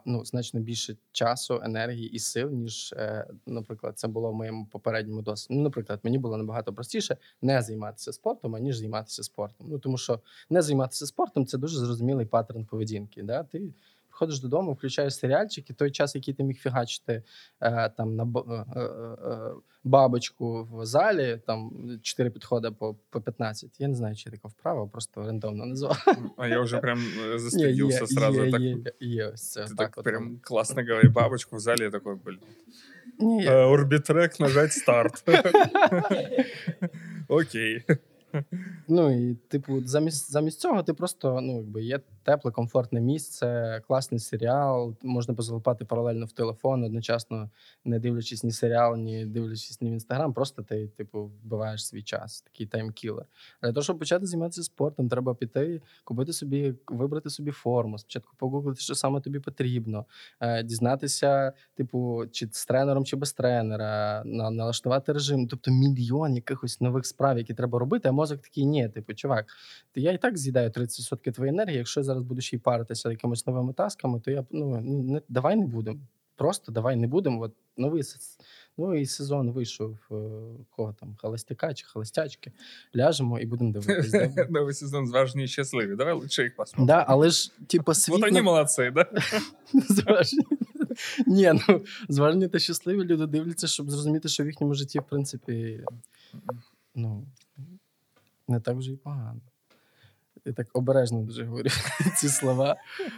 S1: ну, значно більше часу, енергії і сил, ніж, е, наприклад, це було в моєму попередньому досвіді. Ну, наприклад, мені було набагато простіше не займатися спортом, аніж займатися спортом. Ну тому що не займатися спортом це дуже зрозумілий паттерн поведінки. Да? Ти приходиш додому, включаєш серіальчик, і той час, який ти міг фігачити е, там на б- е, е, е, бабочку в залі, там чотири підходи по, по 15. Я не знаю, чи є така вправа, просто рандомно назвав.
S2: А я уже прям э,
S1: Ні,
S2: застыдился
S1: є,
S2: сразу.
S1: є,
S2: так,
S1: є, є, ось це
S2: Ты
S1: так.
S2: так
S1: от
S2: прям
S1: воно.
S2: классно говоришь бабочку в зале, я такой, блин.
S1: Ні, я-
S2: Э, Орбитрек, нажать старт. Окей.
S1: Ну і типу, замість замість цього ти просто ну якби є тепле, комфортне місце, класний серіал. Можна позалипати паралельно в телефон, одночасно не дивлячись ні серіал, ні дивлячись ні в інстаграм. Просто ти, типу, вбиваєш свій час, такий таймкілер. Для того, щоб почати займатися спортом, треба піти, купити собі, вибрати собі форму. Спочатку погуглити, що саме тобі потрібно, е, дізнатися, типу, чи з тренером, чи без тренера, на, налаштувати режим. Тобто мільйон якихось нових справ, які треба робити. А мозок такий, ні, типу, чувак, ти я і так з'їдаю 30% твоєї енергії. Якщо я зараз буду ще й паритися якимись новими тасками, то я ну не давай не будемо. Просто давай не будемо. От новий новий сезон вийшов е, кого там, холостяка чи холостячки. Ляжемо і будемо дивитись. да?
S2: Новый сезон «Зважні і щасливі». Давай лучше їх посмотрим.
S1: Да, але ж, типу, світ
S2: Вот они
S1: на-
S2: да?
S1: Зважні. Ні, ну зважні та щасливі люди дивляться, щоб зрозуміти, що в їхньому житті, в принципі, ну, не так вже і погано. Я так обережно дуже говорю ці слова.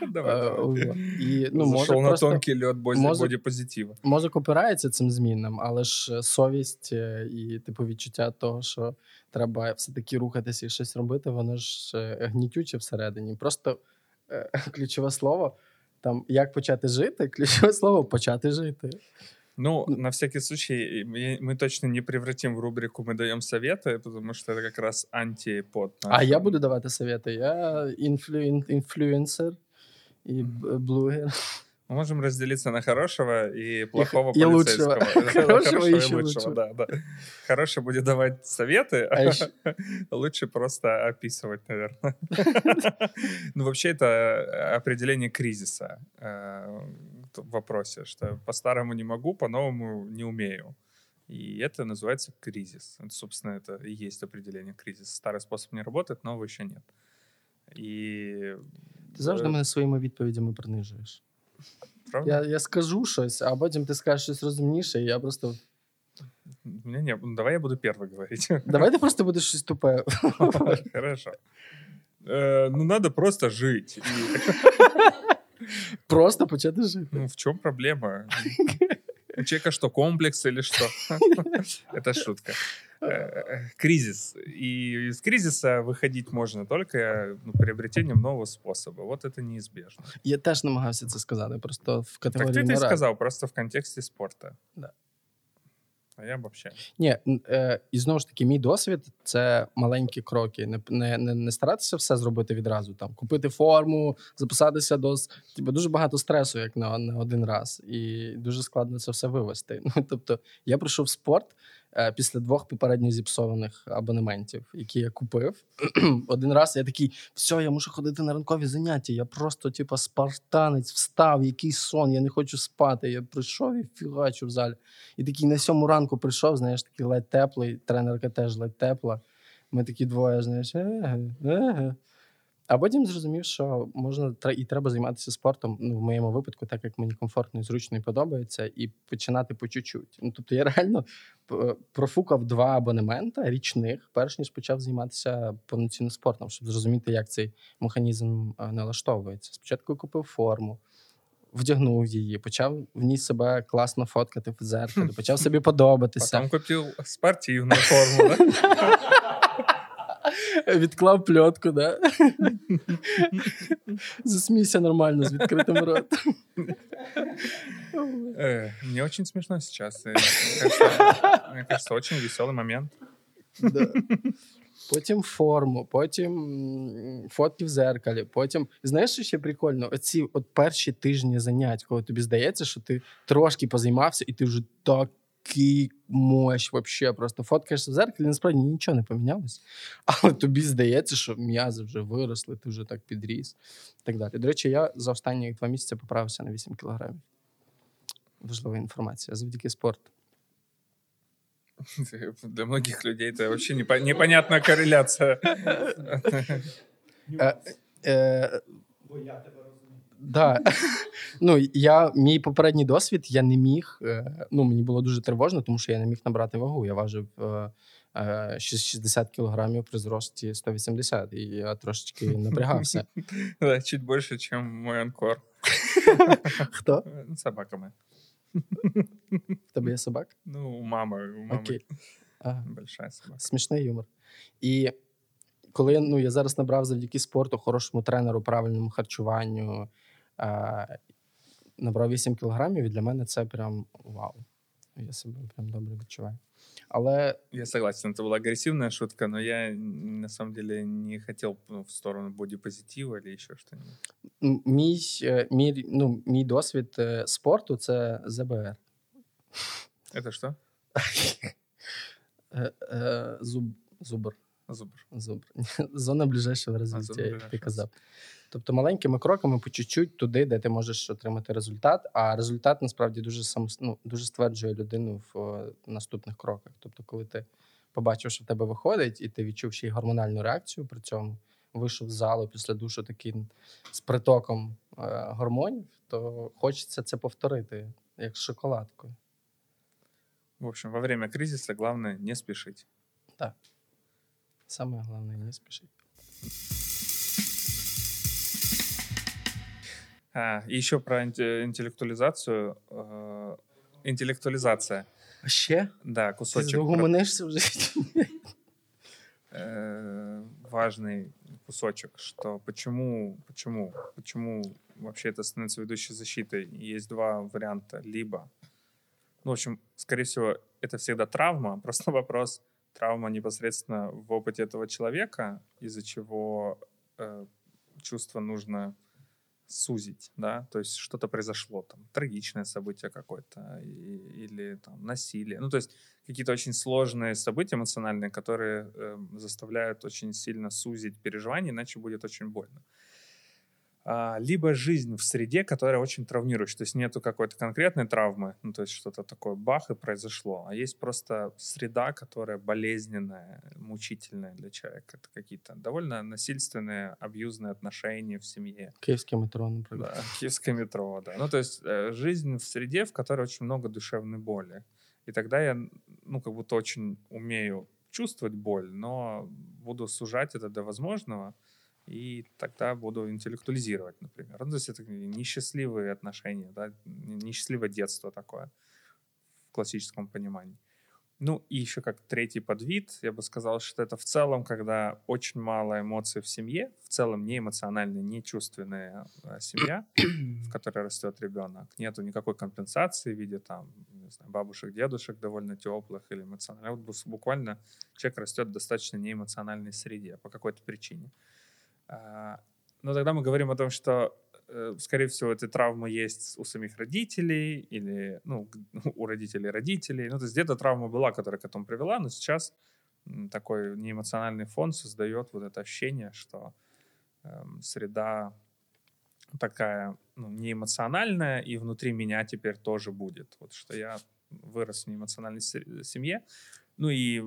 S2: Давай,
S1: Е,
S2: давай.
S1: І, ну,
S2: на
S1: просто,
S2: тонкий лед боди-
S1: мозок-
S2: бодипозитива.
S1: мозок опирається цим змінам, але ж е, совість е, і типу відчуття того, що треба все-таки рухатися і щось робити, воно ж гнітюче всередині. Просто ключове слово. Там як почати жити? Ключове слово почати жити.
S2: Ну, на всякий случай, мы мы точно не превратим в рубрику «Мы даем советы», потому что это как раз антипод.
S1: А
S2: нашего.
S1: я буду давати совети. Я інфлю... інфлюенсер і б- блогер.
S2: Мы можем разделиться на хорошего и плохого
S1: и лучшего.
S2: полицейского.
S1: Хорошего и
S2: и
S1: еще
S2: лучшего,
S1: лучшего.
S2: да, да. Хороший будет давать советы,
S1: А
S2: а
S1: еще-
S2: лучше просто описывать, наверное. Ну, вообще, это определение кризиса э, в вопросе, что по-старому не могу, по-новому не умею. И это называется кризис. Это, собственно, это и есть определение кризиса. Старый способ не работает, нового еще нет. И...
S1: Ти завжди
S2: е,
S1: мене своїми відповідями принижуєш.
S2: правда?
S1: Я, я скажу щось, а потім ти скажеш щось розумніше, і я просто.
S2: У меня не... ну, Давай я буду первый говорить.
S1: Давай ти просто будеш щось тупе.
S2: Хорошо. Э, Ну, надо просто жить. И,
S1: Просто почати жити.
S2: Ну, в чем проблема? У человека что, комплекс или что? Это шутка. Э, Кризис. И из кризиса выходить можно только ну, приобретением нового способа. Вот это неизбежно.
S1: Я теж намагався це сказати, просто в
S2: Так
S1: категорії
S2: ты это и
S1: моралі.
S2: сказал, просто в контексте спорта.
S1: Да.
S2: А я взагалі.
S1: Ні, е, і знову ж таки, мій досвід це маленькі кроки. Не, не, не, не старатися все зробити відразу. Там купити форму, записатися до типу, дуже багато стресу, як на, на один раз, і дуже складно це все вивести. Ну тобто, я прийшов в спорт після двох попередньо зіпсованих абонементів, які я купив. один раз я такий: все, я мушу ходити на ранкові заняття. Я просто, типу, спартанець, встав, який сон, я не хочу спати. Я прийшов і фігачу в залі. І такий на сьому ранку прийшов, знаєш, такий ледь теплий, тренерка теж ледь тепла. Ми такі двоє, знаєш, еге, еге. А потім зрозумів, що можна і треба займатися спортом, ну, в моєму випадку, так як мені комфортно і зручно і подобається, і починати по чуть-чуть. Ну, тобто я реально профукав два абонемента річних, перш ніж почав займатися повноцінним спортом, щоб зрозуміти, як цей механізм е, налаштовується. Спочатку купив форму, вдягнув її, почав в ній себе класно фоткати в дзеркалі, почав собі подобатися.
S2: Потом купил спортивную форму, да?
S1: Відклав пльотку, да? Засмійся нормально з відкритим ротом.
S2: Э, Мне очень смешно сейчас. Э, Мне кажется, мне кажется, очень веселый момент.
S1: Да. Потім форму, потім м, фотки в зеркалі, потім. Знаєш, що ще прикольно? Оці от перші тижні занять, коли тобі здається, що ти трошки позаймався, і ти вже такий мощ, вообще просто фоткаєшся в зеркалі, насправді нічого не помінялось. Але тобі здається, що м'язи вже виросли, ти вже так підріс. І так далі. До речі, я за останні два місяці поправився на 8 кілограмів. Важлива інформація завдяки спорту.
S2: Для многих людей это вообще непо- непонятная корреляция.
S1: Е, е, да. ну, я, мій попередній досвід, я не міг. е, Ну, мені було дуже тривожно, тому що я не міг набрати вагу. Я важив е, е, 60 кілограмів при зрості 180, і я трошечки напрягався.
S2: Да, Чуть больше, чем мой анкор.
S1: Хто?
S2: Э, ну, Собака моя.
S1: В тебе є собак?
S2: Ну, у мамы. У мамы
S1: Окей. Ага.
S2: большая собака.
S1: Смішний юмор. І коли ну, я зараз набрав завдяки спорту, хорошому тренеру, правильному харчуванню, е, набрав 8 кілограмів, і для мене це прям вау. Я себе прям добре відчуваю. Але
S2: Я согласен, это была агрессивная шутка, но я м, на самом деле не хотел ну, в сторону бодипозитива или еще что-нибудь.
S1: м- мій, е, мій, ну, мій досвід е, спорту це ЗБР.
S2: Это что?
S1: Е, е, Зуб, зубр.
S2: Зубр.
S1: Зубр. Зона ближайшого розвиття, як ти казав. Тобто маленькими кроками по чуть-чуть туди, де ти можеш отримати результат. А результат насправді дуже сам, ну, дуже стверджує людину в е, наступних кроках. Тобто, коли ти побачив, що в тебе виходить, і ти відчув ще й гормональну реакцію при цьому, вийшов з залу після душу таким з притоком е, гормонів, то хочеться це повторити, як з шоколадкою.
S2: В общем, во время кризиса главное не спешить.
S1: Саме головне, не спішіть.
S2: А, и еще про инте- интеллектуализацию. э, Интеллектуализация.
S1: Ще?
S2: Да,
S1: Ти
S2: кусочек. про-
S1: угомонишся вже?
S2: э, важный кусочек, что почему, почему, почему вообще это становится ведущей защитой. Есть два варианта. Либо, ну, в общем, скорее всего, это всегда травма. Просто вопрос травма непосредственно в опыте этого человека, из-за чего э, чувство нужно сузить, да, то есть что-то произошло, там, трагичное событие какое-то и- или там насилие, ну, то есть какие-то очень сложные события эмоциональные, которые э, заставляют очень сильно сузить переживания, иначе будет очень больно. А, либо жизнь в среде, которая очень травмирующая. То есть нету какой-то конкретной травмы, ну, то есть что-то такое бах и произошло, а есть просто среда, которая болезненная, мучительная для человека. Это какие-то довольно насильственные, абьюзные отношения в семье.
S1: Київське метро, наприклад.
S2: Да, киевское метро, да. Ну, то есть э, жизнь в среде, в которой очень много душевной боли. И тогда я, ну, как будто очень умею чувствовать боль, но буду сужать это до возможного, и тогда буду интеллектуализировать, например. Ну, то есть это несчастливые отношения, да, несчастливое детство такое в классическом понимании. Ну, и еще как третий подвид, я бы сказал, что это в целом, когда очень мало эмоций в семье, в целом не эмоциональная, не чувственная а, семья, в которой растет ребенок, нету никакой компенсации в виде там, знаю, бабушек, дедушек довольно теплых или эмоциональных. Вот буквально человек растет в достаточно неэмоциональной среде по какой-то причине. А, Но тогда мы говорим о том, что, э, скорее всего, эта травма есть у самих родителей или ну, у родителей родителей. Ну, то есть где-то травма была, которая к этому привела, но сейчас такой неэмоциональный фон создает вот это ощущение, что эм, среда такая ну, неэмоциональная, и внутри меня теперь тоже будет. Вот что я вырос в неэмоциональной се- семье, ну и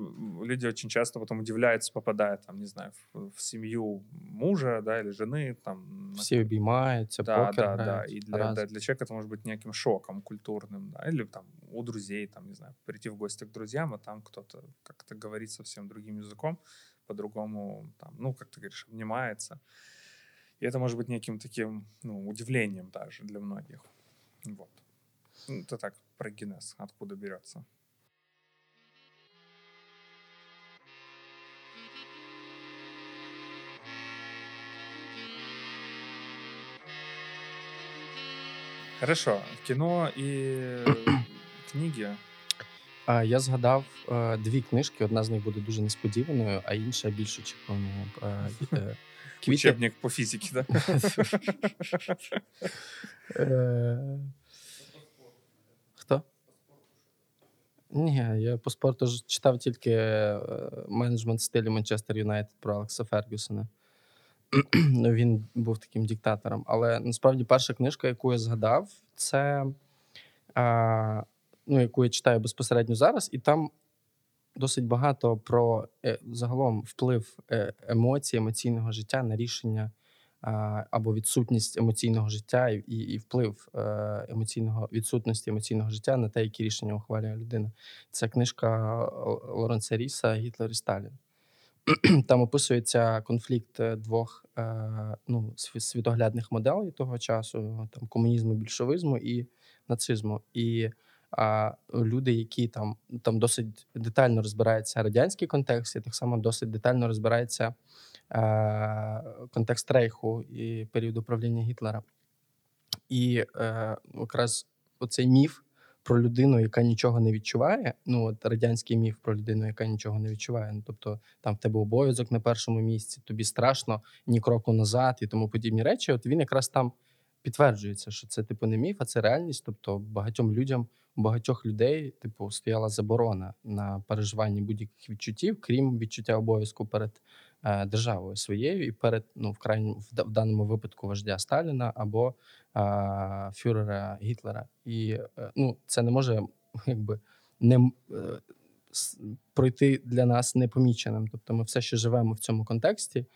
S2: люди очень часто потом удивляются, попадая там, не знаю, в, в семью мужа, да, или жены, там. на
S1: Всі обіймаються,
S2: да,
S1: покер
S2: да, да. И для, да, для человека это может быть неким шоком культурным, да, или там у друзей, там, не знаю, прийти в гости к друзьям, а там кто-то как-то говорит совсем другим языком, по-другому, там, ну, как ты говоришь, обнимается. И это может быть неким таким, ну, удивлением даже для многих. Вот. Ну, Это так про генез, откуда берется. Хорошо, кино и книги.
S1: Я згадав е, дві книжки. Одна з них буде дуже несподіваною, а інша більш очікуваною. Е, Квіти.
S2: Учебник по физике, да?
S1: Е, Хто? Ні, я по спорту читав тільки менеджмент стилю Манчестер Юнайтед про Алекса Фергюсона. Ну, Він був таким диктатором. Але насправді перша книжка, яку я згадав, це а, ну, яку я читаю безпосередньо зараз, і там досить багато про е, загалом вплив е, емоцій, емоційного життя на рішення або відсутність емоційного життя і, і, вплив е, емоційного відсутності емоційного життя на те, які рішення ухвалює людина. Це книжка Лоренса Ріса Гітлер і Сталін. Там описується конфлікт е, двох е, ну, світоглядних моделей того часу: там комунізму, більшовизму і нацизму. І а, люди, які там, там досить детально розбираються радянський контекст, і так само досить детально розбирається е, контекст Рейху і періоду правління Гітлера. І е, якраз оцей міф про людину, яка нічого не відчуває. Ну, от радянський міф про людину, яка нічого не відчуває. Ну, тобто там в тебе обов'язок на першому місці, тобі страшно ні кроку назад і тому подібні речі. От він якраз там підтверджується, що це типу не міф, а це реальність. Тобто багатьом людям, у багатьох людей, типу, стояла заборона на переживання будь-яких відчуттів, крім відчуття обов'язку перед державою своєю і перед ну в крайньому в, в даному випадку вождя Сталіна або е, фюрера Гітлера. І е, ну це не може якби не е, пройти для нас непоміченим. Тобто, ми все ще живемо в цьому контексті, е,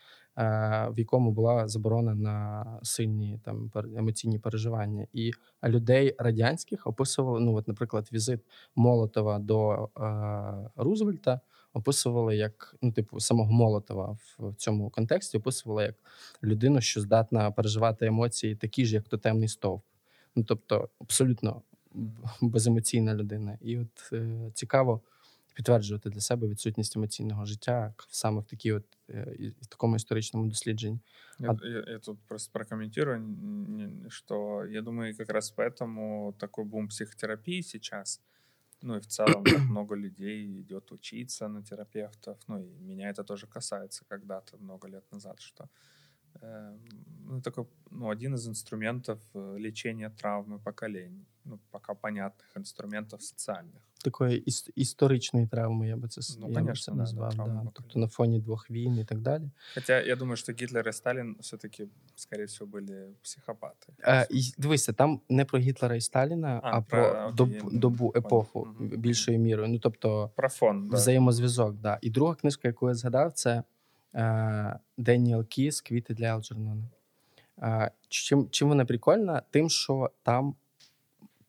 S1: в якому була заборона на сильні там емоційні переживання. І людей радянських описували. Ну, от, наприклад, візит Молотова до е, Рузвельта описували як ну, типу, самого Молотова в цьому контексті, описували як людину, що здатна переживати емоції, такі ж, як тотемний стовп. Ну тобто, абсолютно беземоційна людина. І от е, цікаво підтверджувати для себе відсутність емоційного життя саме в такій от е, в такому історичному дослідженні.
S2: Я,
S1: А-
S2: я- я тут просто прокомментирую, что я думаю, как раз поэтому такой бум психотерапии сейчас. Ну и в целом так много людей идет учиться на терапевтов. Ну и меня это тоже касается когда-то, много лет назад, что ну, такой, ну, один из инструментов э, лечения травмы поколений. Ну, пока понятных инструментов социальных.
S1: Такої іс- історичної травми, я би це, с-
S2: Ну,
S1: я би
S2: конечно,
S1: це
S2: да, да,
S1: назвав.
S2: травма
S1: Да,
S2: покоління.
S1: Тобто на фоні двох війн і так далі.
S2: Хотя я думаю, что Гитлер и Сталин все-таки, скорее всего, были психопаты.
S1: Е, і дивися, там не про Гітлера і Сталіна, а,
S2: А,
S1: про,
S2: про- окей,
S1: добу,
S2: я
S1: добу
S2: понял.
S1: епоху
S2: Мгм.
S1: більшою мірою. Ну тобто
S2: Про фон, да.
S1: взаємозв'язок. Да. І друга книжка, яку я згадав, це е, Деніел Кіс Квіти для Елджернона. Е, чим, чим вона прикольна? Тим, що там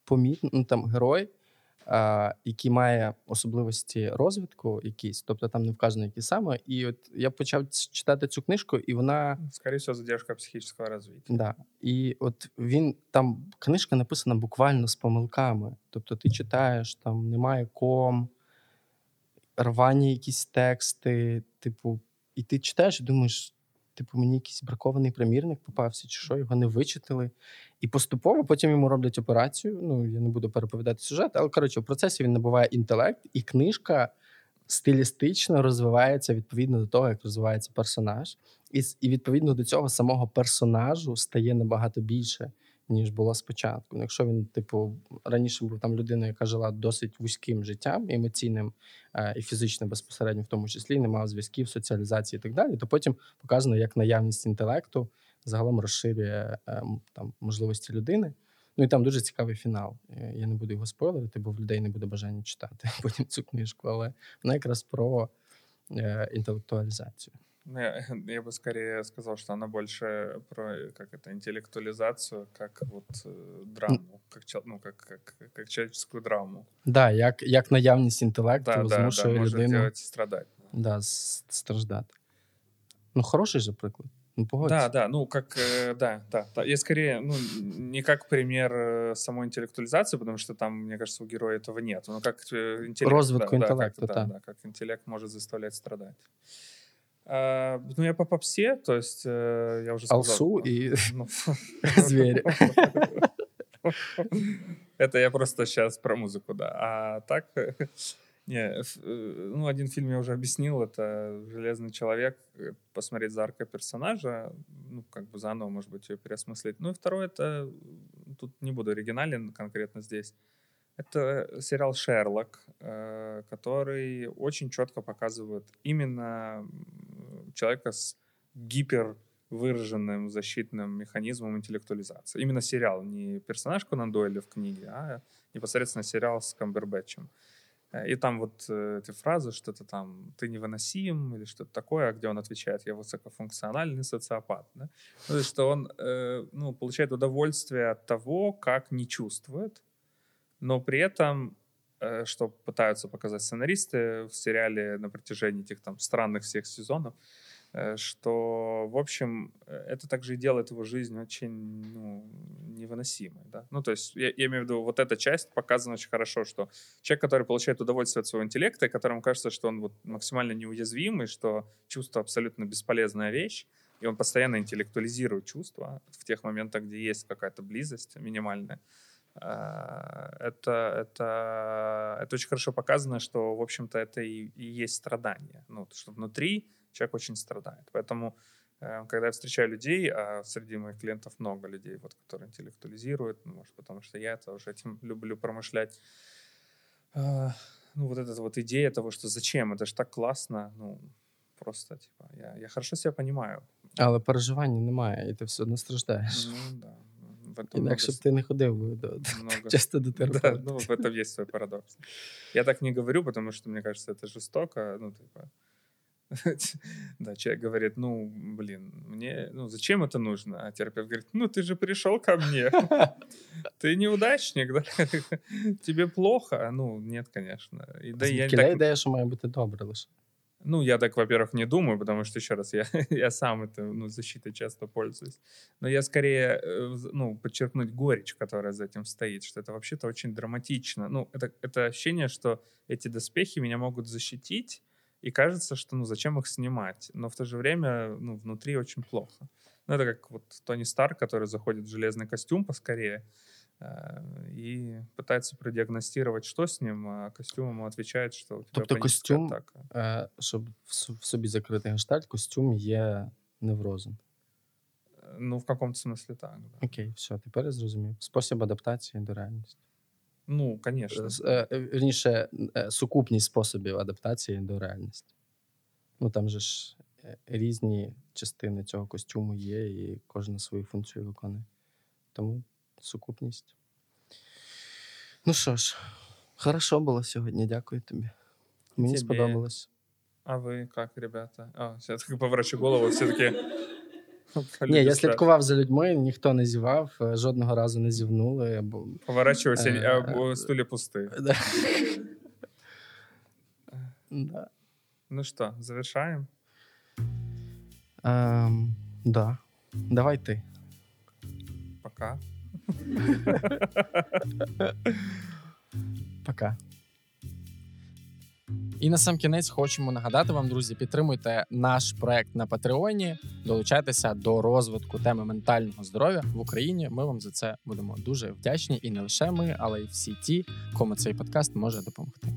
S1: помітно, ну, там герой, е, який має особливості розвитку якісь, тобто там не вказано, які саме. І от я почав читати цю книжку, і вона.
S2: Всего, задержка психического развития.
S1: Да. І от він там книжка написана буквально з помилками. Тобто ти читаєш, там немає ком, рвані якісь тексти, типу, і ти читаєш і думаєш, типу, мені якийсь бракований примірник попався, чи що, його не вичитали. І поступово потім йому роблять операцію. Ну, я не буду переповідати сюжет, але коротше, в процесі він набуває інтелект, і книжка стилістично розвивається відповідно до того, як розвивається персонаж. І, і відповідно до цього самого персонажу стає набагато більше, ніж було спочатку. Якщо він, типу, раніше був там людиною, яка жила досить вузьким життям, емоційним е, і фізичним безпосередньо, в тому числі, не мав зв'язків, соціалізації і так далі, то потім показано, як наявність інтелекту загалом розширює е, там можливості людини. Ну і там дуже цікавий фінал. Е, Я не буду його спойлерити, бо в людей не буде бажання читати потім цю книжку, але вона якраз про інтелектуалізацію.
S2: Ну, я, я бы скорее сказал, что она больше про э, как это интеллектуализацию, как вот э, драму, как, чел- ну, как, как, как человеческую драму.
S1: Да, як, як наявність інтелекту
S2: Да, да, да,
S1: змушує
S2: может
S1: людину
S2: делать страдать.
S1: да, с- страждати. Ну, хороший же приклад. Ну, погодься.
S2: Да, да, ну как, э, да, да, да. Я скорее, ну, не как пример э, самой интеллектуализации, потому что там, мне кажется, у героя этого нет. Ну, как э, интеллект.
S1: Розвитку
S2: да, да,
S1: интеллекта,
S2: как, да,
S1: да.
S2: да, как интеллект может заставлять страдать. А, ну, я по попсе, то есть э, я уже сказал.
S1: Алсу и
S2: Ну,
S1: зверь.
S2: Это я просто сейчас про музыку, да. А так, не, э, ну, один фильм я уже объяснил, это «Железный человек», э, посмотреть за аркой персонажа, ну, как бы заново, может быть, ее переосмыслить. Ну, и второе, это, тут не буду оригинален конкретно здесь, это сериал «Шерлок», который очень четко показывает именно человека с гипер выраженным защитным механизмом интеллектуализации. Именно сериал, не персонаж Конан Дойля в книге, а непосредственно сериал с Камбербэтчем. Э, И там вот э, эти фразы, что-то там «ты невыносим» или что-то такое, где он отвечает «я высокофункциональный социопат». Да? Ну, То есть, что он э, ну, получает удовольствие от того, как не чувствует, но при этом, что пытаются показать сценаристы в сериале на протяжении этих там странных всех сезонов, э, что, в общем, э, это также и делает его жизнь очень ну, невыносимой. Да? Ну, то есть я, я имею в виду, вот эта часть показана очень хорошо, что человек, который получает удовольствие от своего интеллекта, которому кажется, что он вот максимально неуязвимый, что чувство абсолютно бесполезная вещь, и он постоянно интеллектуализирует чувства в тех моментах, где есть какая-то близость минимальная. А, Это, это, это очень хорошо показано, что, в общем-то, это и, и есть страдание. Ну, что внутри человек очень страдает. Поэтому, э, когда я встречаю людей, а среди моих клиентов много людей, вот, которые интеллектуализируют, ну, может, потому что я тоже этим люблю промышлять, а, ну, вот эта вот идея того, что зачем, это же так классно, ну, просто, типа, я, я хорошо себя понимаю.
S1: Але переживання немає, і ти все одно страждаєш.
S2: Ну, да. В этом много
S1: Інакше б ти не ходив би до,
S2: много
S1: часто до
S2: Да,
S1: терапевта.
S2: ну, в этом есть свой парадокс. Я так не говорю, потому что, мне кажется, это жестоко. Ну, типа, да, человек говорит, ну, блин, мне, ну, зачем это нужно? А терапевт говорит, ну, ты же пришел ко мне. Ты неудачник, да? Тебе плохо? Ну, нет, конечно. И, да, я
S1: Звідки
S2: так,
S1: ідея, що має бути добре лише.
S2: ну, я так, во-первых, не думаю, потому что, еще раз, я, я сам это, ну, защитой часто пользуюсь. Но я скорее, э, ну, подчеркнуть горечь, которая за этим стоит, что это вообще-то очень драматично. Ну, это, это ощущение, что эти доспехи меня могут защитить, и кажется, что, ну, зачем их снимать? Но в то же время, ну, внутри очень плохо. Ну, это как вот Тони Старк, который заходит в железный костюм поскорее, и пытается продиагностировать, что с ним, а костюм ему отвечает, что у тебя
S1: Тобто костюм
S2: атака.
S1: Е, щоб в собі закрити гештальт, костюм є неврозом.
S2: Ну, в каком-то смысле так. Да.
S1: Окей, все, тепер я зрозумів. Спосіб адаптації до реальності.
S2: Ну, конечно.
S1: Е, е, Вірніше, е, сукупність способів адаптації до реальності. Ну там же ж різні частини цього костюму є, і кожна свою функцію виконує. Тому сукупність. Ну що ж, хорошо було сьогодні, дякую тобі. Мені
S2: Тебе.
S1: сподобалось.
S2: А вы как, ребята? А, я так поворачиваю голову, все-таки...
S1: Ні, я слідкував за людьми, ніхто не зівав, е, жодного разу не зівнули. Бо...
S2: Поворачивайся,
S1: Э,
S2: а бо- стулья пусты.
S1: Да. Да.
S2: Ну что, завершаем?
S1: Ем, да. Давай ти.
S2: Пока.
S1: Пока. І на сам кінець хочемо нагадати вам, друзі, підтримуйте наш проект на Патреоні, долучайтеся до розвитку теми ментального здоров'я в Україні. Ми вам за це будемо дуже вдячні. І не лише ми, але й всі ті, кому цей подкаст може допомогти.